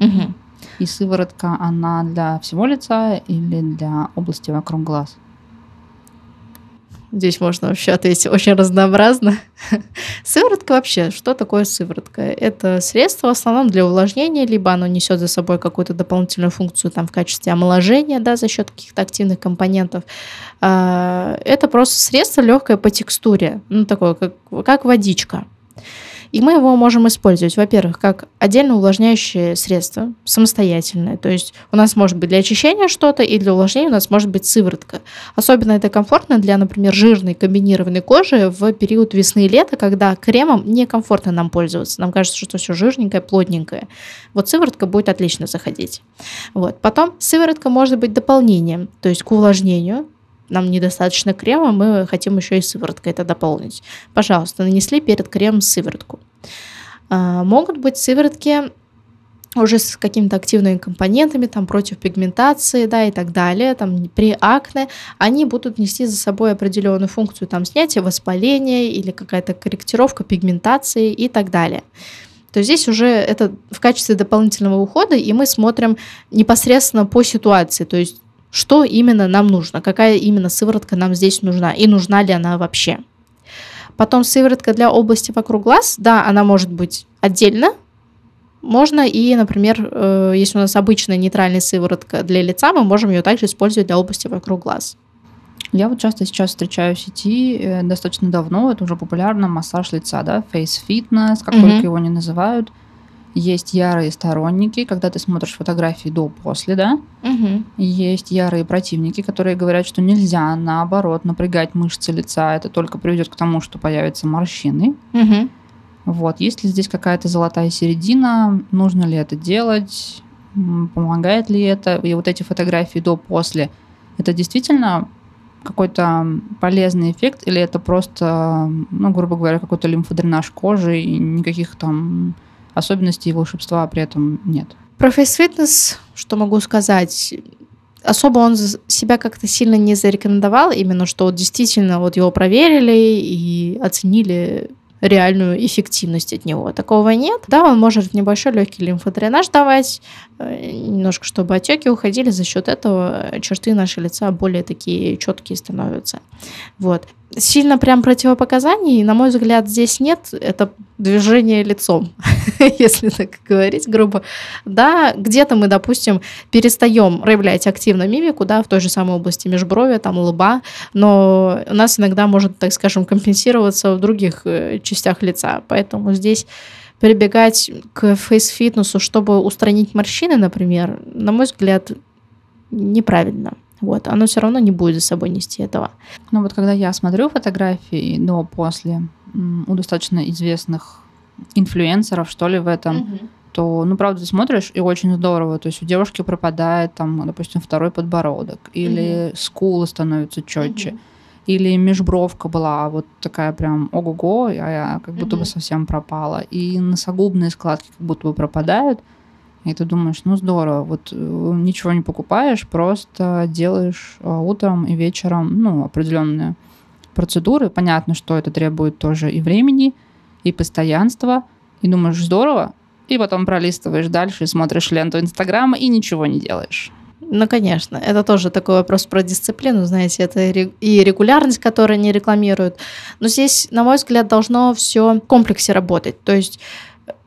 Speaker 2: Угу. И сыворотка, она для всего лица или для области вокруг глаз?
Speaker 1: Здесь можно вообще ответить очень разнообразно. Сыворотка вообще, что такое сыворотка? Это средство в основном для увлажнения, либо оно несет за собой какую-то дополнительную функцию там, в качестве омоложения да, за счет каких-то активных компонентов. А, это просто средство легкое по текстуре, ну такое, как, как водичка. И мы его можем использовать, во-первых, как отдельно увлажняющее средство, самостоятельное. То есть у нас может быть для очищения что-то, и для увлажнения у нас может быть сыворотка. Особенно это комфортно для, например, жирной комбинированной кожи в период весны и лета, когда кремом некомфортно нам пользоваться. Нам кажется, что все жирненькое, плотненькое. Вот сыворотка будет отлично заходить. Вот. Потом сыворотка может быть дополнением, то есть к увлажнению нам недостаточно крема, мы хотим еще и сывороткой это дополнить. Пожалуйста, нанесли перед кремом сыворотку. А, могут быть сыворотки уже с какими-то активными компонентами, там, против пигментации, да, и так далее, там, при акне, они будут нести за собой определенную функцию, там, снятия воспаления или какая-то корректировка пигментации и так далее. То здесь уже это в качестве дополнительного ухода, и мы смотрим непосредственно по ситуации, то есть что именно нам нужно, какая именно сыворотка нам здесь нужна и нужна ли она вообще. Потом сыворотка для области вокруг глаз, да, она может быть отдельно, можно и, например, э, если у нас обычная нейтральная сыворотка для лица, мы можем ее также использовать для области вокруг глаз.
Speaker 2: Я вот часто сейчас встречаю в сети э, достаточно давно, это уже популярно, массаж лица, да, face fitness, как mm-hmm. только его не называют. Есть ярые сторонники, когда ты смотришь фотографии до-после, да? Угу. Есть ярые противники, которые говорят, что нельзя, наоборот, напрягать мышцы лица. Это только приведет к тому, что появятся морщины. Угу. Вот. Есть ли здесь какая-то золотая середина? Нужно ли это делать? Помогает ли это? И вот эти фотографии до-после, это действительно какой-то полезный эффект или это просто, ну, грубо говоря, какой-то лимфодренаж кожи и никаких там особенностей волшебства при этом нет.
Speaker 1: Про фейс-фитнес, что могу сказать? особо он себя как-то сильно не зарекомендовал, именно что вот действительно вот его проверили и оценили реальную эффективность от него. Такого нет. Да, он может небольшой легкий лимфодренаж давать, э, немножко, чтобы отеки уходили. За счет этого черты нашего лица более такие четкие становятся. Вот сильно прям противопоказаний, на мой взгляд, здесь нет. Это движение лицом, если так говорить грубо. Да, где-то мы, допустим, перестаем проявлять активно мимику, да, в той же самой области межброви, там, лба, но у нас иногда может, так скажем, компенсироваться в других э, частях лица. Поэтому здесь прибегать к фейс-фитнесу, чтобы устранить морщины, например, на мой взгляд, неправильно. Вот, оно все равно не будет за собой нести этого.
Speaker 2: Ну вот когда я смотрю фотографии до, после у достаточно известных инфлюенсеров, что ли, в этом, угу. то, ну, правда, ты смотришь, и очень здорово. То есть у девушки пропадает, там, допустим, второй подбородок, или угу. скулы становятся четче. Угу или межбровка была вот такая прям ого-го, а я как будто бы совсем пропала. И носогубные складки как будто бы пропадают. И ты думаешь, ну здорово, вот э, ничего не покупаешь, просто делаешь э, утром и вечером, ну, определенные процедуры. Понятно, что это требует тоже и времени, и постоянства. И думаешь, здорово, и потом пролистываешь дальше и смотришь ленту Инстаграма и ничего не делаешь.
Speaker 1: Ну, конечно, это тоже такой вопрос про дисциплину, знаете, это и регулярность, которую они рекламируют. Но здесь, на мой взгляд, должно все в комплексе работать. То есть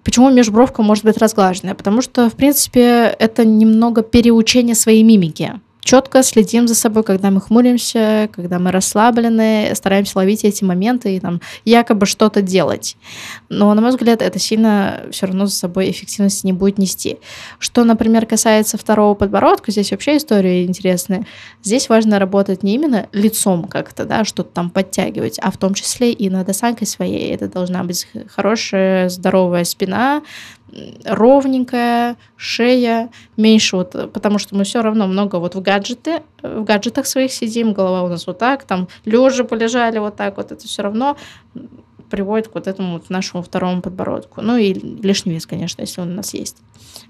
Speaker 1: Почему межбровка может быть разглаженная? Потому что, в принципе, это немного переучение своей мимики четко следим за собой, когда мы хмуримся, когда мы расслаблены, стараемся ловить эти моменты и там якобы что-то делать. Но, на мой взгляд, это сильно все равно за собой эффективности не будет нести. Что, например, касается второго подбородка, здесь вообще история интересная. Здесь важно работать не именно лицом как-то, да, что-то там подтягивать, а в том числе и над осанкой своей. Это должна быть хорошая, здоровая спина, ровненькая, шея, меньше вот, потому что мы все равно много вот в гаджеты, в гаджетах своих сидим, голова у нас вот так, там лежа полежали вот так вот, это все равно приводит к вот этому вот нашему второму подбородку. Ну и лишний вес, конечно, если он у нас есть.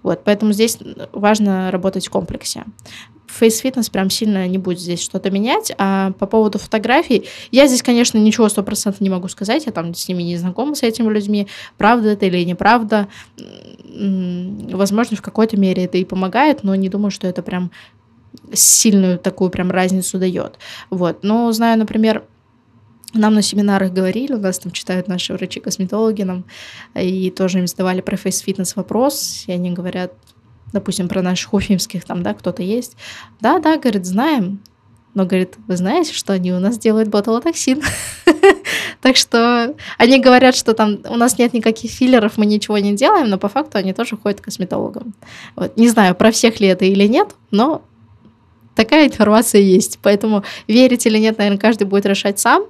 Speaker 1: Вот, поэтому здесь важно работать в комплексе. Фейс-фитнес прям сильно не будет здесь что-то менять. А по поводу фотографий, я здесь, конечно, ничего стопроцентно не могу сказать, я там с ними не знакома, с этими людьми, правда это или неправда. Возможно, в какой-то мере это и помогает, но не думаю, что это прям сильную такую прям разницу дает. Вот. Но знаю, например, нам на семинарах говорили, у нас там читают наши врачи-косметологи нам, и тоже им задавали про фейс-фитнес вопрос, и они говорят, допустим, про наших уфимских там, да, кто-то есть. Да, да, говорит, знаем. Но, говорит, вы знаете, что они у нас делают ботулотоксин? Так что они говорят, что там у нас нет никаких филлеров, мы ничего не делаем, но по факту они тоже ходят к косметологам. Вот. Не знаю, про всех ли это или нет, но такая информация есть. Поэтому верить или нет, наверное, каждый будет решать сам.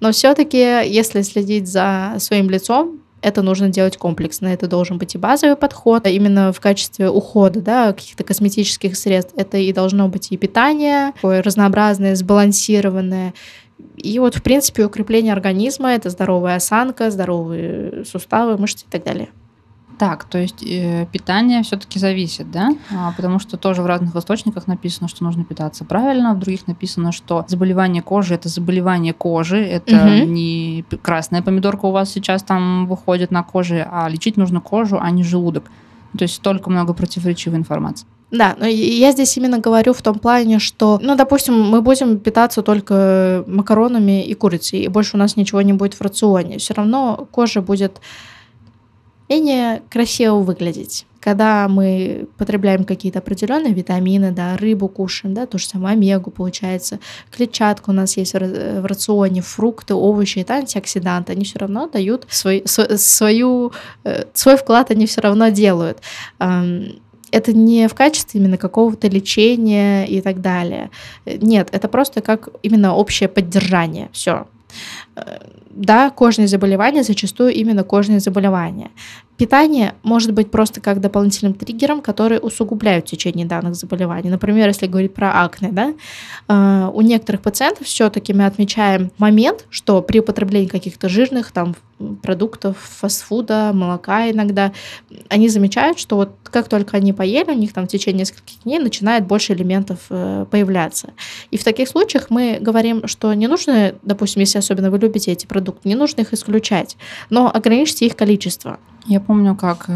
Speaker 1: Но все-таки, если следить за своим лицом, это нужно делать комплексно. Это должен быть и базовый подход, а именно в качестве ухода, да, каких-то косметических средств. Это и должно быть и питание, такое разнообразное, сбалансированное. И вот, в принципе, укрепление организма — это здоровая осанка, здоровые суставы, мышцы и так далее.
Speaker 2: Так, то есть э, питание все-таки зависит, да? А, потому что тоже в разных источниках написано, что нужно питаться правильно, в других написано, что заболевание кожи это заболевание кожи, это угу. не красная помидорка у вас сейчас там выходит на коже, а лечить нужно кожу, а не желудок. То есть столько много противоречивой информации.
Speaker 1: Да, но я здесь именно говорю в том плане, что, ну, допустим, мы будем питаться только макаронами и курицей, и больше у нас ничего не будет в рационе. Все равно кожа будет менее красиво выглядеть. Когда мы потребляем какие-то определенные витамины, да, рыбу кушаем, да, то же самое омегу получается, клетчатка у нас есть в рационе, фрукты, овощи, это антиоксиданты, они все равно дают свой, свою, э, свой вклад, они все равно делают это не в качестве именно какого-то лечения и так далее. Нет, это просто как именно общее поддержание. Все да, кожные заболевания зачастую именно кожные заболевания. Питание может быть просто как дополнительным триггером, который усугубляет течение данных заболеваний. Например, если говорить про акне, да, э, у некоторых пациентов все-таки мы отмечаем момент, что при употреблении каких-то жирных там продуктов, фастфуда, молока иногда, они замечают, что вот как только они поели, у них там в течение нескольких дней начинает больше элементов э, появляться. И в таких случаях мы говорим, что не нужно, допустим, если особенно вы любите эти продукты, не нужно их исключать, но ограничьте их количество.
Speaker 2: Я помню, как, э,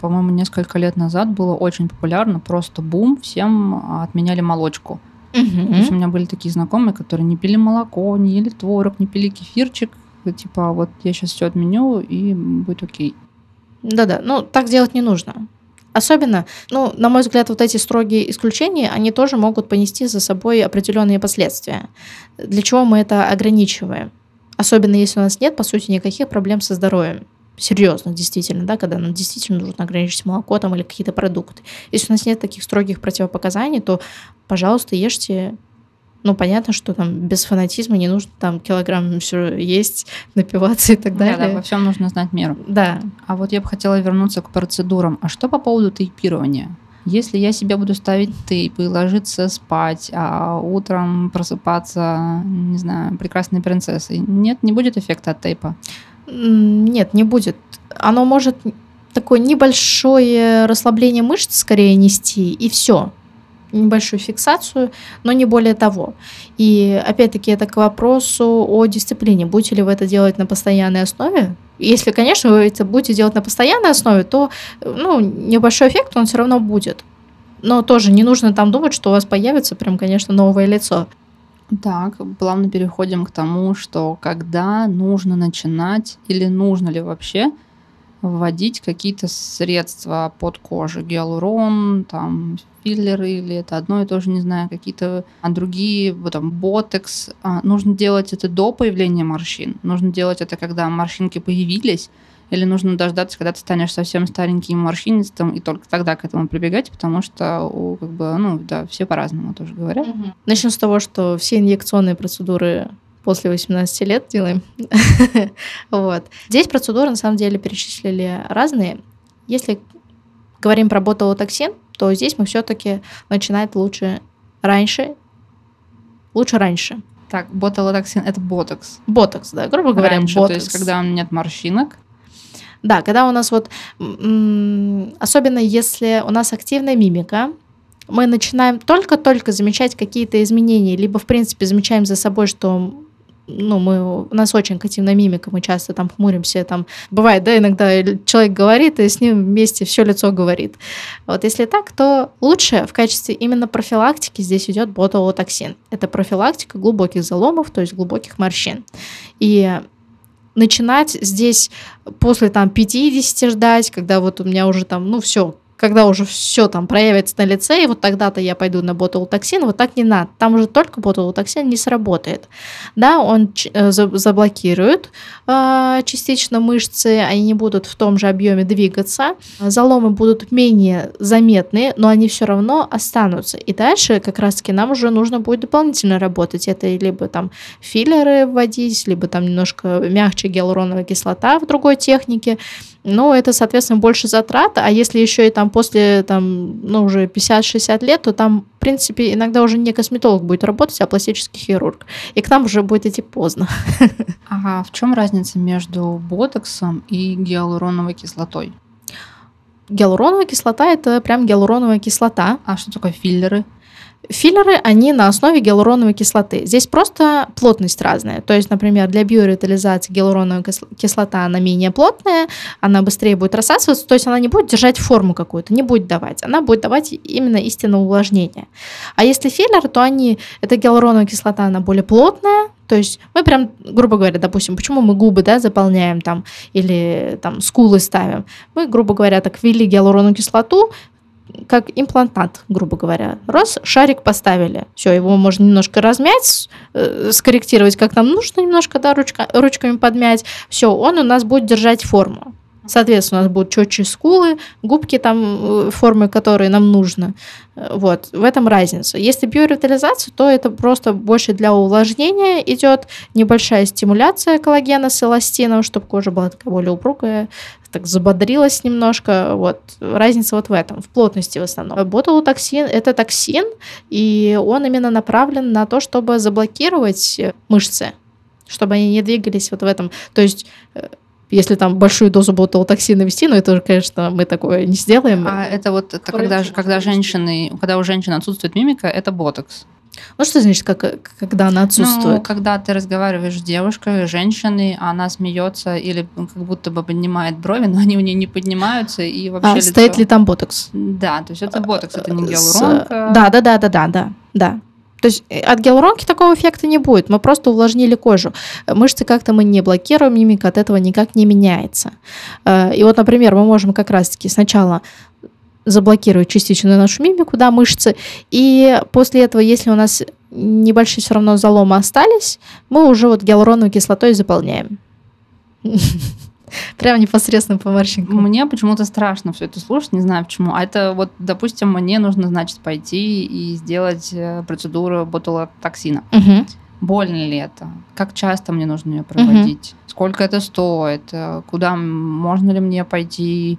Speaker 2: по-моему, несколько лет назад было очень популярно, просто бум, всем отменяли молочку. Угу. То есть у меня были такие знакомые, которые не пили молоко, не ели творог, не пили кефирчик. Типа, вот я сейчас все отменю, и будет окей.
Speaker 1: Да-да, ну так делать не нужно. Особенно, ну, на мой взгляд, вот эти строгие исключения, они тоже могут понести за собой определенные последствия. Для чего мы это ограничиваем? Особенно если у нас нет, по сути, никаких проблем со здоровьем серьезных, действительно, да, когда нам действительно нужно ограничить молоко там или какие-то продукты. Если у нас нет таких строгих противопоказаний, то, пожалуйста, ешьте ну, понятно, что там без фанатизма не нужно там килограмм все есть, напиваться и так далее.
Speaker 2: Да, да, во всем нужно знать меру.
Speaker 1: Да.
Speaker 2: А вот я бы хотела вернуться к процедурам. А что по поводу тейпирования? Если я себе буду ставить тейп и ложиться спать, а утром просыпаться, не знаю, прекрасной принцессой, нет, не будет эффекта от тейпа?
Speaker 1: Нет, не будет. Оно может такое небольшое расслабление мышц скорее нести, и все небольшую фиксацию, но не более того. И опять-таки это к вопросу о дисциплине. Будете ли вы это делать на постоянной основе? Если, конечно, вы это будете делать на постоянной основе, то ну, небольшой эффект он все равно будет. Но тоже не нужно там думать, что у вас появится прям, конечно, новое лицо.
Speaker 2: Так, плавно переходим к тому, что когда нужно начинать или нужно ли вообще вводить какие-то средства под кожу, гиалурон, там филлеры или это одно и то же, не знаю, какие-то а другие, там ботекс. А, нужно делать это до появления морщин, нужно делать это, когда морщинки появились, или нужно дождаться, когда ты станешь совсем стареньким морщинистым, и только тогда к этому прибегать, потому что, как бы, ну, да, все по-разному тоже говорят. Угу.
Speaker 1: Начнем с того, что все инъекционные процедуры после 18 лет делаем. вот. Здесь процедуры, на самом деле, перечислили разные. Если говорим про ботулотоксин, то здесь мы все-таки начинать лучше раньше, лучше раньше.
Speaker 2: Так, ботулотоксин – это ботокс.
Speaker 1: Ботокс, да, грубо говоря,
Speaker 2: раньше, ботокс. То есть, когда нет морщинок,
Speaker 1: да, когда у нас вот, особенно если у нас активная мимика, мы начинаем только-только замечать какие-то изменения, либо, в принципе, замечаем за собой, что ну, мы, у нас очень активная мимика, мы часто там хмуримся, там, бывает, да, иногда человек говорит, и с ним вместе все лицо говорит. Вот если так, то лучше в качестве именно профилактики здесь идет ботулотоксин. Это профилактика глубоких заломов, то есть глубоких морщин. И начинать здесь после там 50 ждать, когда вот у меня уже там, ну все, когда уже все там проявится на лице, и вот тогда-то я пойду на ботулотоксин, вот так не надо. Там уже только ботулотоксин не сработает. Да, он э, заблокирует э, частично мышцы, они не будут в том же объеме двигаться, заломы будут менее заметны, но они все равно останутся. И дальше как раз-таки нам уже нужно будет дополнительно работать. Это либо там филлеры вводить, либо там немножко мягче гиалуроновая кислота в другой технике, но это, соответственно, больше затрат, а если еще и там после, там, ну, уже 50-60 лет, то там, в принципе, иногда уже не косметолог будет работать, а пластический хирург. И к нам уже будет идти поздно.
Speaker 2: Ага, в чем разница между ботоксом и гиалуроновой кислотой?
Speaker 1: Гиалуроновая кислота – это прям гиалуроновая кислота.
Speaker 2: А что такое филлеры?
Speaker 1: Филлеры, они на основе гиалуроновой кислоты. Здесь просто плотность разная. То есть, например, для биоревитализации гиалуроновая кислота, она менее плотная, она быстрее будет рассасываться, то есть она не будет держать форму какую-то, не будет давать. Она будет давать именно истинное увлажнение. А если филлеры, то они, эта гиалуроновая кислота, она более плотная, то есть мы прям, грубо говоря, допустим, почему мы губы да, заполняем там или там скулы ставим? Мы, грубо говоря, так ввели гиалуроновую кислоту, как имплантат, грубо говоря. Раз, шарик поставили. Все, его можно немножко размять, э, скорректировать, как нам нужно, немножко, да, ручка, ручками подмять. Все, он у нас будет держать форму. Соответственно, у нас будут четче скулы, губки там, э, формы, которые нам нужно. Э, вот, в этом разница. Если биоревитализация, то это просто больше для увлажнения идет, небольшая стимуляция коллагена с эластином, чтобы кожа была такая более упругая, так забодрилась немножко. Вот. Разница вот в этом, в плотности в основном. Ботулотоксин – это токсин, и он именно направлен на то, чтобы заблокировать мышцы, чтобы они не двигались вот в этом. То есть э, если там большую дозу ботулотоксина вести, но это, конечно, мы такое не сделаем.
Speaker 2: А это вот это когда, когда женщины, когда у женщины отсутствует мимика, это ботокс.
Speaker 1: Ну, что значит, как, когда она отсутствует? Ну,
Speaker 2: когда ты разговариваешь с девушкой, женщиной, а она смеется или как будто бы поднимает брови, но они у нее не поднимаются, и вообще
Speaker 1: а, лицо... стоит ли там ботокс?
Speaker 2: Да, то есть это ботокс, это не гиалуронка.
Speaker 1: Да, да, да, да, да, да, да. То есть э, от гиалуронки такого эффекта не будет, мы просто увлажнили кожу. Мышцы как-то мы не блокируем, мимика от этого никак не меняется. Э, и вот, например, мы можем как раз-таки сначала заблокировать частично нашу мимику, да, мышцы, и после этого, если у нас небольшие все равно заломы остались, мы уже вот гиалуроновой кислотой заполняем. Прям непосредственно по морщинкам.
Speaker 2: Мне почему-то страшно все это слушать, не знаю почему. А это вот, допустим, мне нужно, значит, пойти и сделать э, процедуру ботулотоксина. Угу. Больно ли это? Как часто мне нужно ее проводить? Угу. Сколько это стоит? Э, куда можно ли мне пойти?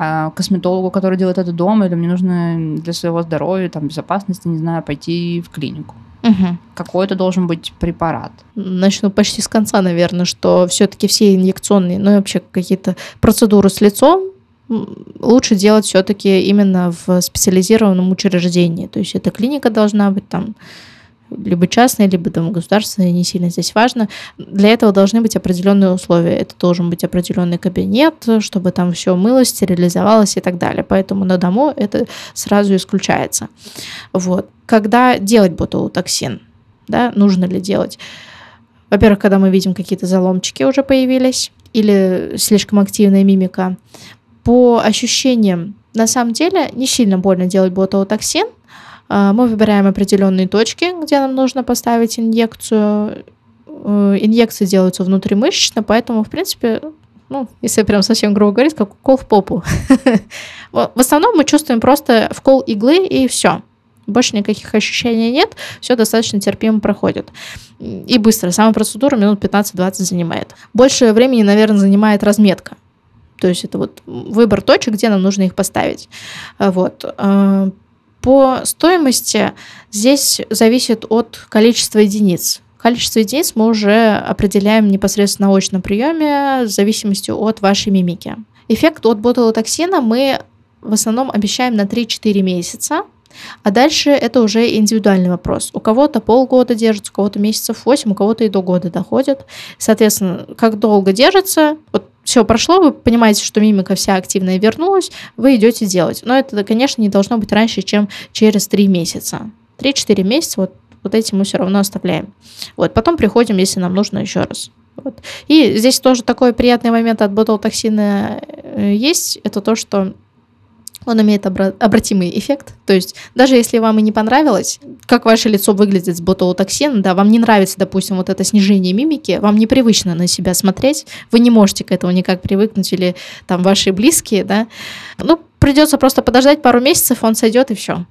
Speaker 2: А косметологу, который делает это дома, или мне нужно для своего здоровья, там, безопасности, не знаю, пойти в клинику. Угу. Какой это должен быть препарат?
Speaker 1: Начну почти с конца, наверное, что все-таки все инъекционные, ну и вообще какие-то процедуры с лицом лучше делать все-таки именно в специализированном учреждении. То есть эта клиника должна быть там либо частные, либо там государственные, не сильно здесь важно. Для этого должны быть определенные условия. Это должен быть определенный кабинет, чтобы там все мылось, стерилизовалось и так далее. Поэтому на дому это сразу исключается. Вот. Когда делать ботулотоксин? Да, нужно ли делать? Во-первых, когда мы видим какие-то заломчики уже появились или слишком активная мимика. По ощущениям, на самом деле, не сильно больно делать ботулотоксин, мы выбираем определенные точки, где нам нужно поставить инъекцию. Э, инъекции делаются внутримышечно, поэтому, в принципе, ну, если прям совсем грубо говорить, как укол в попу. В основном мы чувствуем просто вкол иглы и все. Больше никаких ощущений нет, все достаточно терпимо проходит. И быстро. Сама процедура минут 15-20 занимает. Больше времени, наверное, занимает разметка. То есть это вот выбор точек, где нам нужно их поставить. Вот. По стоимости здесь зависит от количества единиц. Количество единиц мы уже определяем непосредственно на очном приеме в зависимости от вашей мимики. Эффект от ботулотоксина мы в основном обещаем на 3-4 месяца, а дальше это уже индивидуальный вопрос. У кого-то полгода держится, у кого-то месяцев 8, у кого-то и до года доходит. Соответственно, как долго держится, вот все прошло, вы понимаете, что мимика вся активная вернулась, вы идете делать. Но это, конечно, не должно быть раньше, чем через 3 месяца. 3-4 месяца вот, вот эти мы все равно оставляем. Вот, потом приходим, если нам нужно еще раз. Вот. И здесь тоже такой приятный момент от ботулотоксина э, есть, это то, что он имеет обратимый эффект. То есть даже если вам и не понравилось, как ваше лицо выглядит с ботулотоксином, да, вам не нравится, допустим, вот это снижение мимики, вам непривычно на себя смотреть, вы не можете к этому никак привыкнуть или там ваши близкие, да, ну, придется просто подождать пару месяцев, он сойдет и все.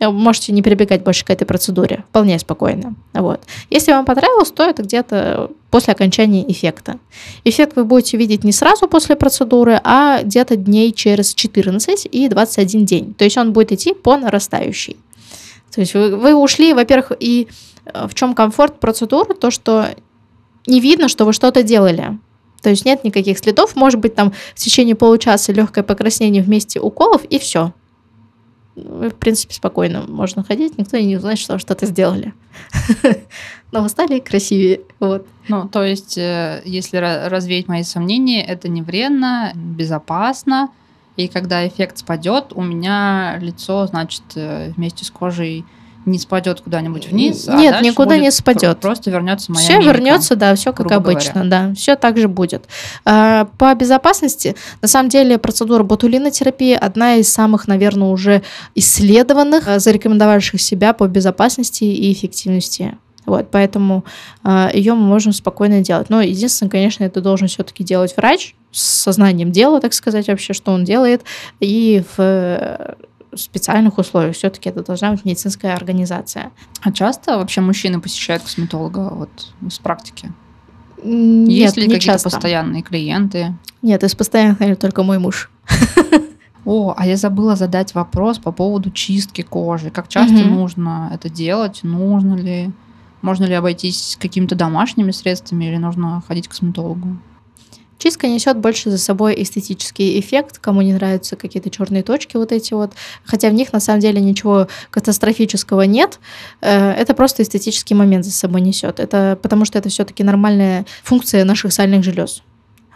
Speaker 1: Э, можете не прибегать больше к этой процедуре, вполне спокойно. Вот. Если вам понравилось, то это где-то после окончания эффекта. Эффект вы будете видеть не сразу после процедуры, а где-то дней через 14 и 21 день. То есть он будет идти по нарастающей. То есть вы, вы ушли, во-первых, и э, в чем комфорт процедуры, то, что не видно, что вы что-то делали. То есть нет никаких следов, может быть, там в течение получаса легкое покраснение вместе уколов, и все в принципе, спокойно можно ходить, никто не узнает, что что-то сделали. Но вы стали красивее. Вот.
Speaker 2: Ну, то есть, э, если развеять мои сомнения, это не вредно, безопасно, и когда эффект спадет, у меня лицо, значит, э, вместе с кожей не спадет куда-нибудь вниз.
Speaker 1: А Нет, а никуда не спадет.
Speaker 2: Просто вернется моя
Speaker 1: Все вернется, да, все как обычно, говоря. да, все так же будет. А, по безопасности, на самом деле, процедура ботулинотерапии одна из самых, наверное, уже исследованных, а, зарекомендовавших себя по безопасности и эффективности. Вот, поэтому э, ее мы можем спокойно делать. Но единственное, конечно, это должен все-таки делать врач с сознанием дела, так сказать, вообще, что он делает, и в специальных условиях. Все-таки это должна быть медицинская организация.
Speaker 2: А часто вообще мужчины посещают косметолога вот с практики? Есть
Speaker 1: Нет,
Speaker 2: ли
Speaker 1: не
Speaker 2: какие-то
Speaker 1: часто.
Speaker 2: постоянные клиенты?
Speaker 1: Нет, из постоянных, наверное, только мой муж.
Speaker 2: О, а я забыла задать вопрос по поводу чистки кожи. Как часто
Speaker 1: Мгм.
Speaker 2: нужно это делать? Нужно ли? Можно ли обойтись какими-то домашними средствами или нужно ходить к косметологу?
Speaker 1: Чистка несет больше за собой эстетический эффект, кому не нравятся какие-то черные точки вот эти вот, хотя в них на самом деле ничего катастрофического нет, Э, это просто эстетический момент за собой несет. Это потому что это все-таки нормальная функция наших сальных желез.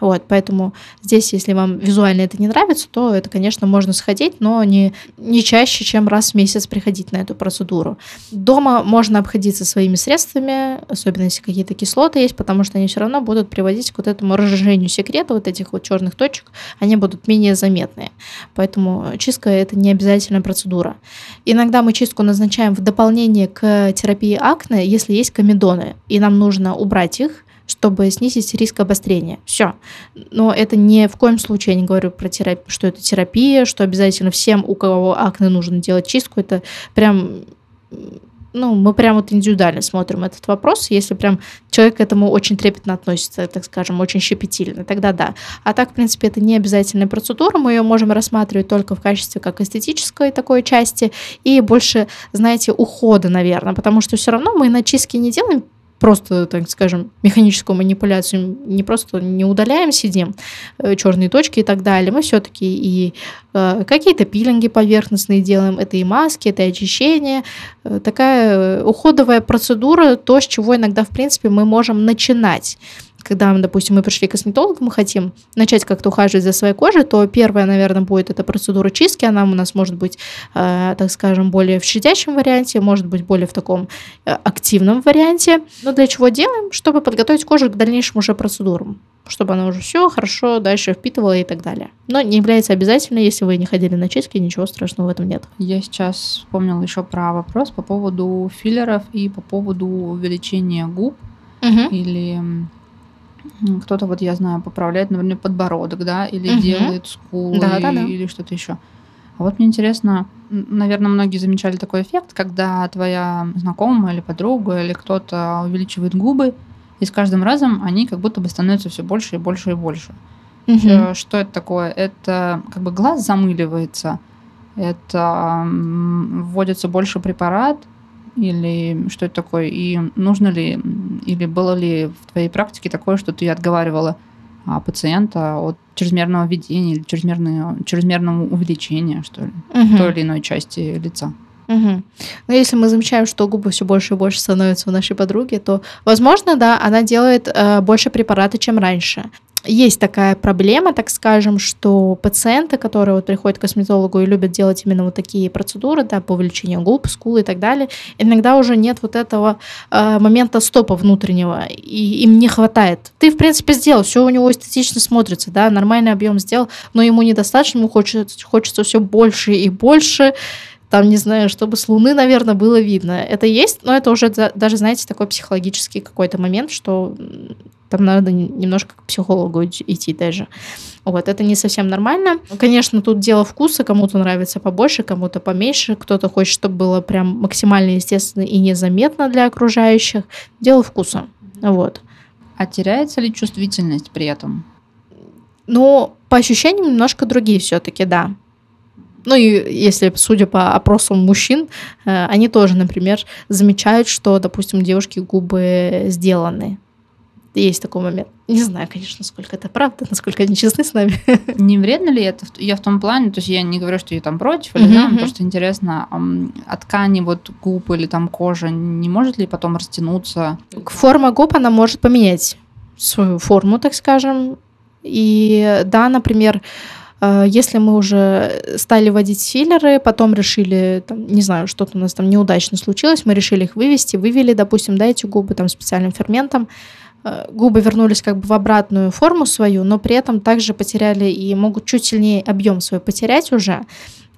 Speaker 1: Вот, поэтому здесь, если вам визуально это не нравится, то это, конечно, можно сходить, но не, не чаще, чем раз в месяц приходить на эту процедуру. Дома можно обходиться своими средствами, особенно если какие-то кислоты есть, потому что они все равно будут приводить к вот этому разжижению секрета, вот этих вот черных точек, они будут менее заметные. Поэтому чистка это не обязательная процедура. Иногда мы чистку назначаем в дополнение к терапии акне, если есть комедоны, и нам нужно убрать их, чтобы снизить риск обострения. Все. Но это не в коем случае, я не говорю про терапию, что это терапия, что обязательно всем, у кого акне, нужно делать чистку. Это прям ну, мы прям вот индивидуально смотрим этот вопрос. Если прям человек к этому очень трепетно относится, так скажем, очень щепетильно, тогда да. А так, в принципе, это не обязательная процедура. Мы ее можем рассматривать только в качестве как эстетической такой части и больше, знаете, ухода, наверное, потому что все равно мы на чистке не делаем просто, так скажем, механическую манипуляцию, не просто не удаляем, сидим, э, черные точки и так далее. Мы все-таки и э, какие-то пилинги поверхностные делаем, это и маски, это и очищение. Э, такая уходовая процедура, то, с чего иногда, в принципе, мы можем начинать когда, допустим, мы пришли к косметологу, мы хотим начать как-то ухаживать за своей кожей, то первая, наверное, будет эта процедура чистки. Она у нас может быть, э, так скажем, более в щадящем варианте, может быть, более в таком э, активном варианте. Но для чего делаем? Чтобы подготовить кожу к дальнейшим уже процедурам чтобы она уже все хорошо дальше впитывала и так далее. Но не является обязательно, если вы не ходили на чистки, ничего страшного в этом нет.
Speaker 2: Я сейчас вспомнила еще про вопрос по поводу филлеров и по поводу увеличения губ
Speaker 1: Угу.
Speaker 2: или кто-то, вот я знаю, поправляет, например, подбородок, да, или
Speaker 1: Мгм.
Speaker 2: делает скулы,
Speaker 1: Да-да-да.
Speaker 2: или что-то еще. А вот мне интересно, наверное, многие замечали такой эффект, когда твоя знакомая или подруга или кто-то увеличивает губы, и с каждым разом они как будто бы становятся все больше и больше и больше. Э, Что это такое? Это как бы глаз замыливается, это вводится больше препарат, или что это такое? И нужно ли, или было ли в твоей практике такое, что ты отговаривала а, пациента от чрезмерного введения или чрезмерного, чрезмерного увеличения, что ли,
Speaker 1: Мгм.
Speaker 2: той или иной части лица?
Speaker 1: Мгм. Но если мы замечаем, что губы все больше и больше становятся у нашей подруги, то, возможно, да, она делает э, больше препарата, чем раньше. Есть такая проблема, так скажем, что пациенты, которые вот приходят к косметологу и любят делать именно вот такие процедуры, да, по увеличению губ, скулы и так далее, иногда уже нет вот этого э, момента стопа внутреннего, и им не хватает. Ты, в принципе, сделал, все у него эстетично смотрится, да, нормальный объем сделал, но ему недостаточно, ему хочется, хочется все больше и больше, там, не знаю, чтобы с Луны, наверное, было видно. Это есть, но это уже даже, знаете, такой психологический какой-то момент, что там надо немножко к психологу идти- даже. Вот, это не совсем нормально. Конечно, тут дело вкуса, кому-то нравится побольше, кому-то поменьше, кто-то хочет, чтобы было прям максимально естественно и незаметно для окружающих. Дело вкуса. Вот.
Speaker 2: А теряется ли чувствительность при этом?
Speaker 1: Но по ощущениям немножко другие все-таки, да. Ну и если, судя по опросам мужчин, э, они тоже, например, замечают, что, допустим, девушки губы сделаны. Есть такой момент. Не знаю, конечно, насколько это правда, насколько они честны с нами.
Speaker 2: Не вредно ли это? Я в том плане, то есть я не говорю, что я там против или за,
Speaker 1: мгм.
Speaker 2: просто интересно, от ткани вот губ или там кожа не может ли потом растянуться?
Speaker 1: Форма губ, она может поменять свою форму, так скажем. И да, например, э, если мы уже стали вводить филлеры, потом решили, там, не знаю, что-то у нас там неудачно случилось, мы решили их вывести, вывели, допустим, да, эти губы там специальным ферментом, губы вернулись как бы в обратную форму свою, но при этом также потеряли и могут чуть сильнее объем свой потерять уже,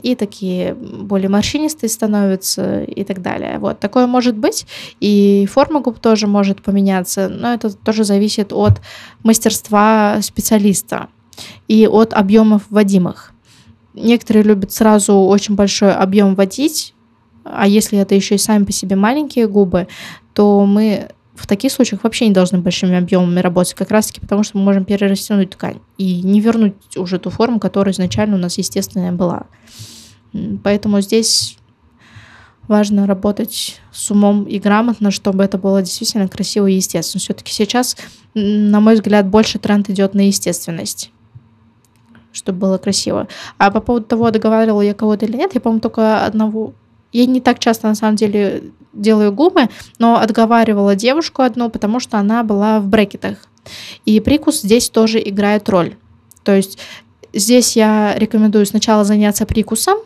Speaker 1: и такие более морщинистые становятся и так далее. Вот, такое может быть, и форма губ тоже может поменяться, но это тоже зависит от мастерства специалиста и от объемов вводимых. Некоторые любят сразу очень большой объем вводить, а если это еще и сами по себе маленькие губы, то мы в таких случаях вообще не должны большими объемами работать, как раз-таки потому, что мы можем перерастянуть ткань и не вернуть уже ту форму, которая изначально у нас естественная была. Поэтому здесь важно работать с умом и грамотно, чтобы это было действительно красиво и естественно. Все-таки сейчас, на мой взгляд, больше тренд идет на естественность чтобы было красиво. А по поводу того, договаривала я кого-то или нет, я, по-моему, только одного... Я не так часто, на самом деле, делаю губы, но отговаривала девушку одну, потому что она была в брекетах. И прикус здесь тоже играет роль. То есть здесь я рекомендую сначала заняться прикусом,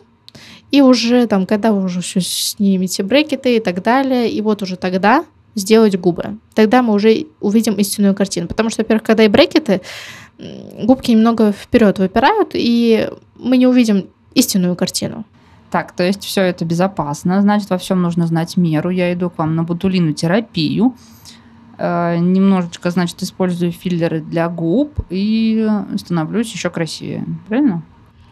Speaker 1: и уже там, когда вы уже все снимете брекеты и так далее, и вот уже тогда сделать губы. Тогда мы уже увидим истинную картину. Потому что, во-первых, когда и брекеты, губки немного вперед выпирают, и мы не увидим истинную картину.
Speaker 2: Так, то есть все это безопасно, значит, во всем нужно знать меру. Я иду к вам на ботулину терапию, э, немножечко, значит, использую филлеры для губ и становлюсь еще красивее. Правильно?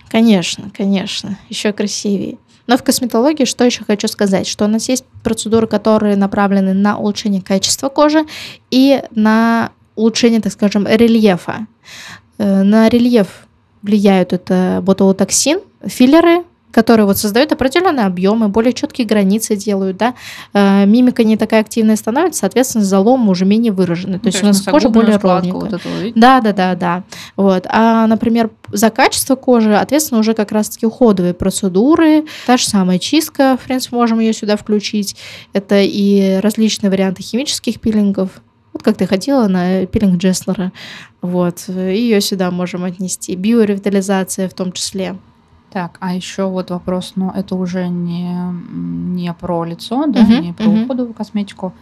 Speaker 1: Конечно, конечно, еще красивее. Но в косметологии что еще хочу сказать, что у нас есть процедуры, которые направлены на улучшение качества кожи и на улучшение, так скажем, рельефа. Э, на рельеф влияют это ботулотоксин, филлеры, которые вот создают определенные объемы, более четкие границы делают, да, э, мимика не такая активная становится, соответственно, залом уже менее выраженный, то, то есть у нас кожа более ровненькая. Вот да, да, да, да. Вот. А, например, за качество кожи ответственно уже как раз-таки уходовые процедуры, та же самая чистка, в принципе, можем ее сюда включить, это и различные варианты химических пилингов, вот как ты ходила на пилинг Джеслера, вот, ее сюда можем отнести. Биоревитализация в том числе.
Speaker 2: Так, а еще вот вопрос, но это уже не, не про лицо, да, uh-huh, не про uh-huh. уходовую косметику,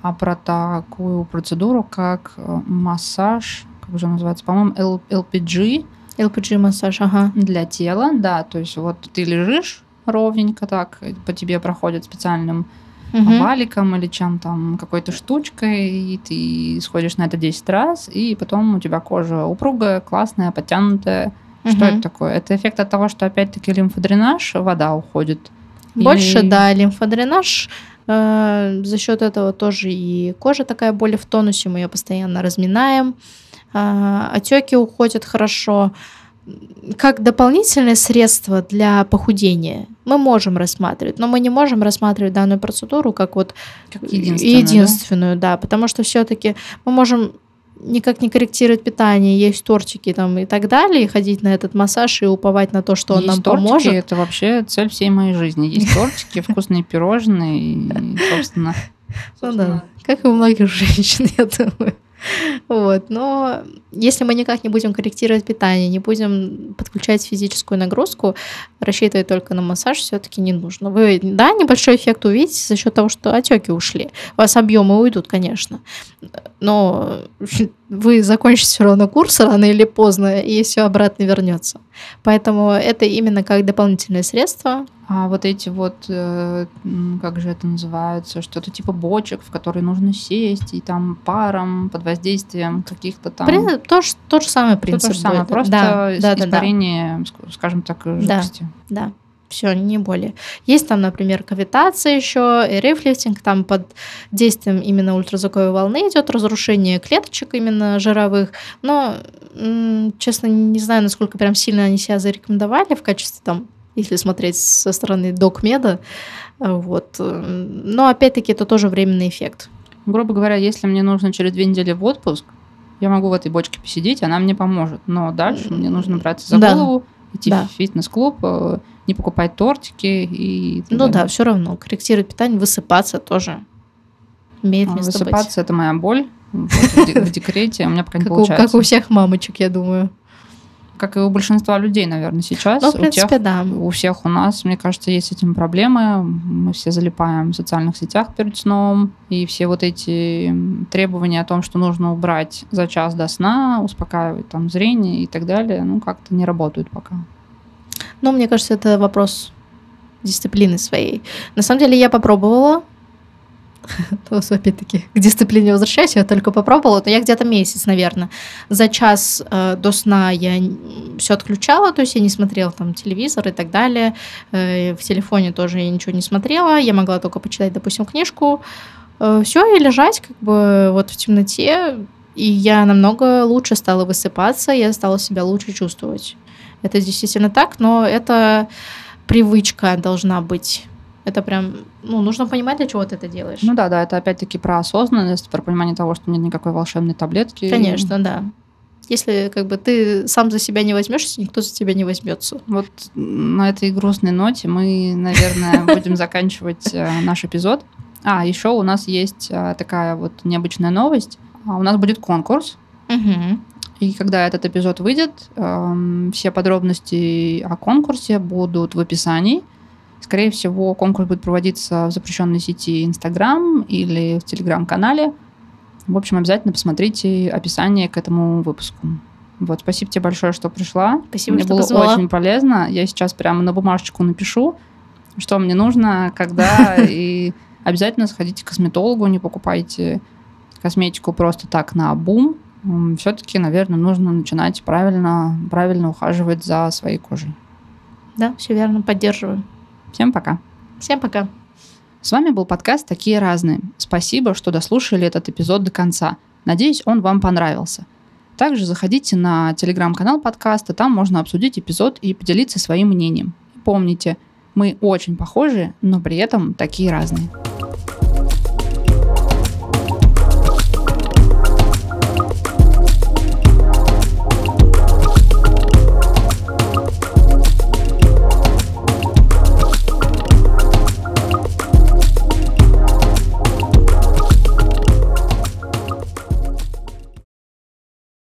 Speaker 2: а про такую процедуру, как э, массаж, как же называется, по-моему, LPG.
Speaker 1: LPG массаж, ага.
Speaker 2: Для тела, да, то есть вот ты лежишь ровненько так, по тебе проходит специальным угу. валиком или чем там, какой-то штучкой, и ты сходишь на это 10 раз, и потом у тебя кожа упругая, классная, подтянутая, Угу. Что это такое? Это эффект от того, что опять-таки лимфодренаж, вода уходит?
Speaker 1: Больше, Или... да, лимфодренаж. Э, за счет этого тоже и кожа такая более в тонусе, мы ее постоянно разминаем. Э, отеки уходят хорошо. Как дополнительное средство для похудения мы можем рассматривать, но мы не можем рассматривать данную процедуру как вот как единственную, единственную да? да, потому что все-таки мы можем никак не корректировать питание, есть тортики там и так далее, и ходить на этот массаж и уповать на то, что есть он нам
Speaker 2: тортики,
Speaker 1: поможет.
Speaker 2: Это вообще цель всей моей жизни. Есть тортики, вкусные пирожные, и, собственно...
Speaker 1: Ну да, как и у многих женщин, я думаю. Вот. Но если мы никак не будем корректировать питание, не будем подключать физическую нагрузку, рассчитывать только на массаж все-таки не нужно. Вы, да, небольшой эффект увидите за счет того, что отеки ушли. У вас объемы уйдут, конечно. Но вы закончите все равно курс рано или поздно, и все обратно вернется. Поэтому это именно как дополнительное средство.
Speaker 2: А вот эти вот, э, как же это называется, что-то типа бочек, в которые нужно сесть, и там паром под воздействием каких-то там...
Speaker 1: При, то, тот же самый принцип.
Speaker 2: То же самое, просто да, да, испарение, да, да. скажем так, жидкости.
Speaker 1: Да, да все, не более. Есть там, например, кавитация еще, и рефлифтинг, там под действием именно ультразвуковой волны идет разрушение клеточек именно жировых, но, честно, не знаю, насколько прям сильно они себя зарекомендовали в качестве там если смотреть со стороны докмеда, вот. Но опять-таки это тоже временный эффект.
Speaker 2: Грубо говоря, если мне нужно через две недели в отпуск, я могу в этой бочке посидеть, она мне поможет. Но дальше мне нужно браться за да. голову, идти да. в фитнес-клуб, э, не покупать тортики и...
Speaker 1: Ну да, все равно. Корректировать питание, высыпаться тоже имеет
Speaker 2: а, место Высыпаться быть. это моя боль в декрете, у меня пока не получается.
Speaker 1: Как у всех мамочек, я думаю
Speaker 2: как и у большинства людей, наверное, сейчас.
Speaker 1: Ну, в принципе,
Speaker 2: у тех,
Speaker 1: да.
Speaker 2: У всех у нас, мне кажется, есть с этим проблемы. Мы все залипаем в социальных сетях перед сном. И все вот эти требования о том, что нужно убрать за час до сна, успокаивать там зрение и так далее, ну, как-то не работают пока.
Speaker 1: Ну, мне кажется, это вопрос дисциплины своей. На самом деле я попробовала то опять-таки к дисциплине возвращаюсь, я только попробовала, но я где-то месяц, наверное. За час э, до сна я все отключала, то есть я не смотрела там телевизор и так далее. Э, в телефоне тоже я ничего не смотрела, я могла только почитать, допустим, книжку. Э, все, и лежать как бы вот в темноте, и я намного лучше стала высыпаться, я стала себя лучше чувствовать. Это действительно так, но это привычка должна быть. Это прям, ну, нужно понимать, для чего ты это делаешь.
Speaker 2: Ну да, да, это опять-таки про осознанность, про понимание того, что нет никакой волшебной таблетки.
Speaker 1: Конечно, да. Если как бы ты сам за себя не возьмешься, никто за тебя не возьмется.
Speaker 2: Вот на этой грустной ноте мы, наверное, будем заканчивать э, наш эпизод. А, еще у нас есть э, такая вот необычная новость. А, у нас будет конкурс. И когда этот эпизод выйдет, эм, все подробности о конкурсе будут в описании. Скорее всего, конкурс будет проводиться в запрещенной сети Instagram или в Телеграм-канале. В общем, обязательно посмотрите описание к этому выпуску. Вот, спасибо тебе большое, что пришла.
Speaker 1: Спасибо,
Speaker 2: мне
Speaker 1: что
Speaker 2: было
Speaker 1: позвала.
Speaker 2: очень полезно. Я сейчас прямо на бумажечку напишу, что мне нужно, когда, и обязательно сходите к косметологу, не покупайте косметику просто так на бум. Все-таки, наверное, нужно начинать правильно, правильно ухаживать за своей кожей.
Speaker 1: Да, все верно, поддерживаю.
Speaker 2: Всем пока.
Speaker 1: Всем пока.
Speaker 2: С вами был подкаст «Такие разные». Спасибо, что дослушали этот эпизод до конца. Надеюсь, он вам понравился. Также заходите на телеграм-канал подкаста, там можно обсудить эпизод и поделиться своим мнением. И помните, мы очень похожи, но при этом такие разные.